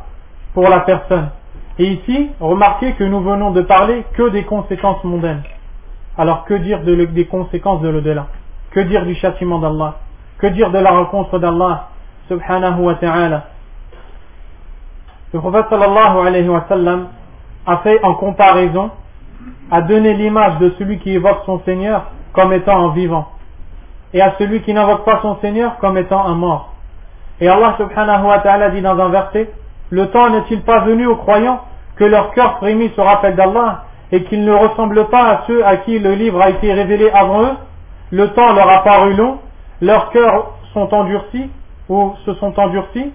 pour la personne. Et ici, remarquez que nous venons de parler que des conséquences mondaines. Alors que dire de, des conséquences de l'au-delà? Que dire du châtiment d'Allah? Que dire de la rencontre d'Allah subhanahu wa ta'ala? Le prophète sallallahu alayhi wa sallam a fait en comparaison, a donné l'image de celui qui évoque son Seigneur comme étant un vivant et à celui qui n'invoque pas son Seigneur comme étant un mort. Et Allah subhanahu wa ta'ala dit dans un verset, le temps n'est-il pas venu aux croyants que leur cœur frémit se rappelle d'Allah et qu'ils ne ressemblent pas à ceux à qui le livre a été révélé avant eux? Le temps leur a paru long, leurs cœurs sont endurcis ou se sont endurcis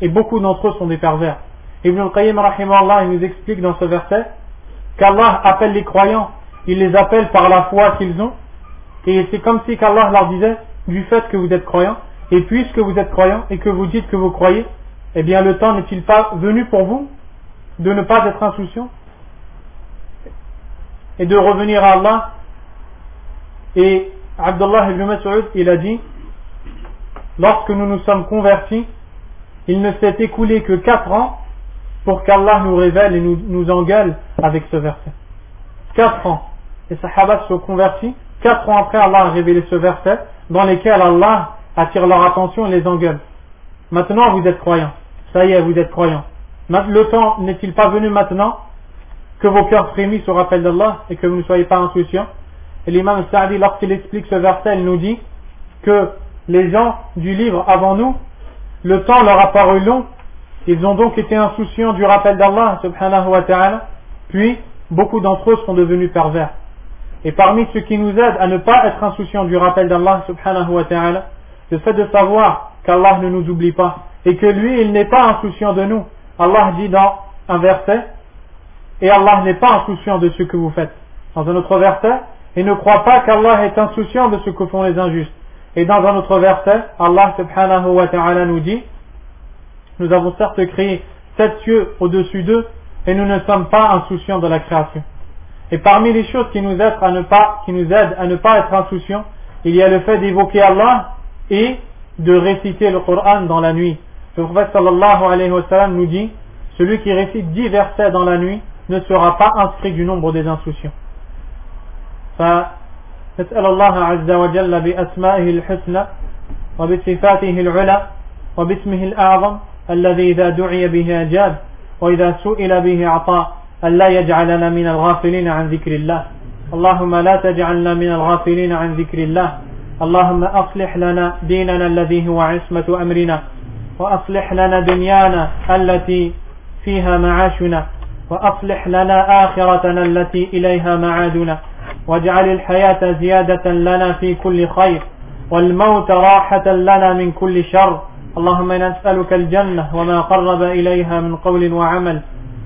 et beaucoup d'entre eux sont des pervers. Ibn al-Qayyim il nous explique dans ce verset qu'Allah appelle les croyants, il les appelle par la foi qu'ils ont et c'est comme si qu'Allah leur disait du fait que vous êtes croyants et puisque vous êtes croyants et que vous dites que vous croyez, eh bien le temps n'est-il pas venu pour vous de ne pas être insouciant et de revenir à Allah? Et Abdullah ibn Mas'ud, il a dit, lorsque nous nous sommes convertis, il ne s'est écoulé que quatre ans pour qu'Allah nous révèle et nous, engueule avec ce verset. Quatre ans. Les Sahaba se convertis. Quatre ans après, Allah a révélé ce verset dans lequel Allah attire leur attention et les engueule. Maintenant, vous êtes croyants. Ça y est, vous êtes croyants. Le temps n'est-il pas venu maintenant que vos cœurs frémissent au rappel d'Allah et que vous ne soyez pas insouciants? Et l'imam Sa'di, lorsqu'il explique ce verset, il nous dit que les gens du livre avant nous, le temps leur a paru long, ils ont donc été insouciants du rappel d'Allah subhanahu wa ta'ala, puis beaucoup d'entre eux sont devenus pervers. Et parmi ceux qui nous aident à ne pas être insouciants du rappel d'Allah subhanahu wa ta'ala, le fait de savoir qu'Allah ne nous oublie pas et que lui, il n'est pas insouciant de nous. Allah dit dans un verset, et Allah n'est pas insouciant de ce que vous faites. Dans un autre verset, et ne crois pas qu'Allah est insouciant de ce que font les injustes. Et dans un autre verset, Allah subhanahu wa ta'ala nous dit, nous avons certes créé sept cieux au-dessus d'eux, et nous ne sommes pas insouciants de la création. Et parmi les choses qui nous aident à ne pas, être insouciants, il y a le fait d'évoquer Allah et de réciter le Coran dans la nuit. Le prophète sallallahu alayhi wa sallam nous dit, celui qui récite dix versets dans la nuit ne sera pas inscrit du nombre des insouciants. فنسأل الله عز وجل بأسمائه الحسنى وبصفاته العلى وباسمه الأعظم الذي إذا دعي به أجاب وإذا سئل به أعطى ألا يجعلنا من الغافلين عن ذكر الله. اللهم لا تجعلنا من الغافلين عن ذكر الله. اللهم أصلح لنا ديننا الذي هو عصمة أمرنا وأصلح لنا دنيانا التي فيها معاشنا وأصلح لنا آخرتنا التي إليها معادنا. واجعل الحياة زيادة لنا في كل خير والموت راحة لنا من كل شر. اللهم نسألك الجنة وما قرب إليها من قول وعمل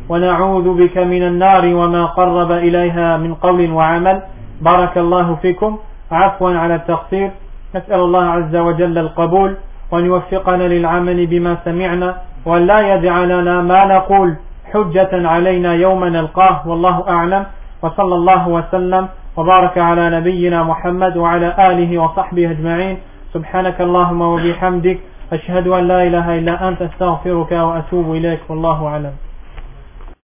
ونعوذ بك من النار وما قرب إليها من قول وعمل. بارك الله فيكم. عفوا على التقصير. نسأل الله عز وجل القبول وأن يوفقنا للعمل بما سمعنا وأن لا يجعلنا ما نقول حجة علينا يوم نلقاه. والله أعلم. وصلى الله وسلم وبارك على نبينا محمد وعلى آله وصحبه أجمعين. سبحانك اللهم وبحمدك أشهد أن لا إله إلا أنت أستغفرك وأتوب إليك والله أعلم.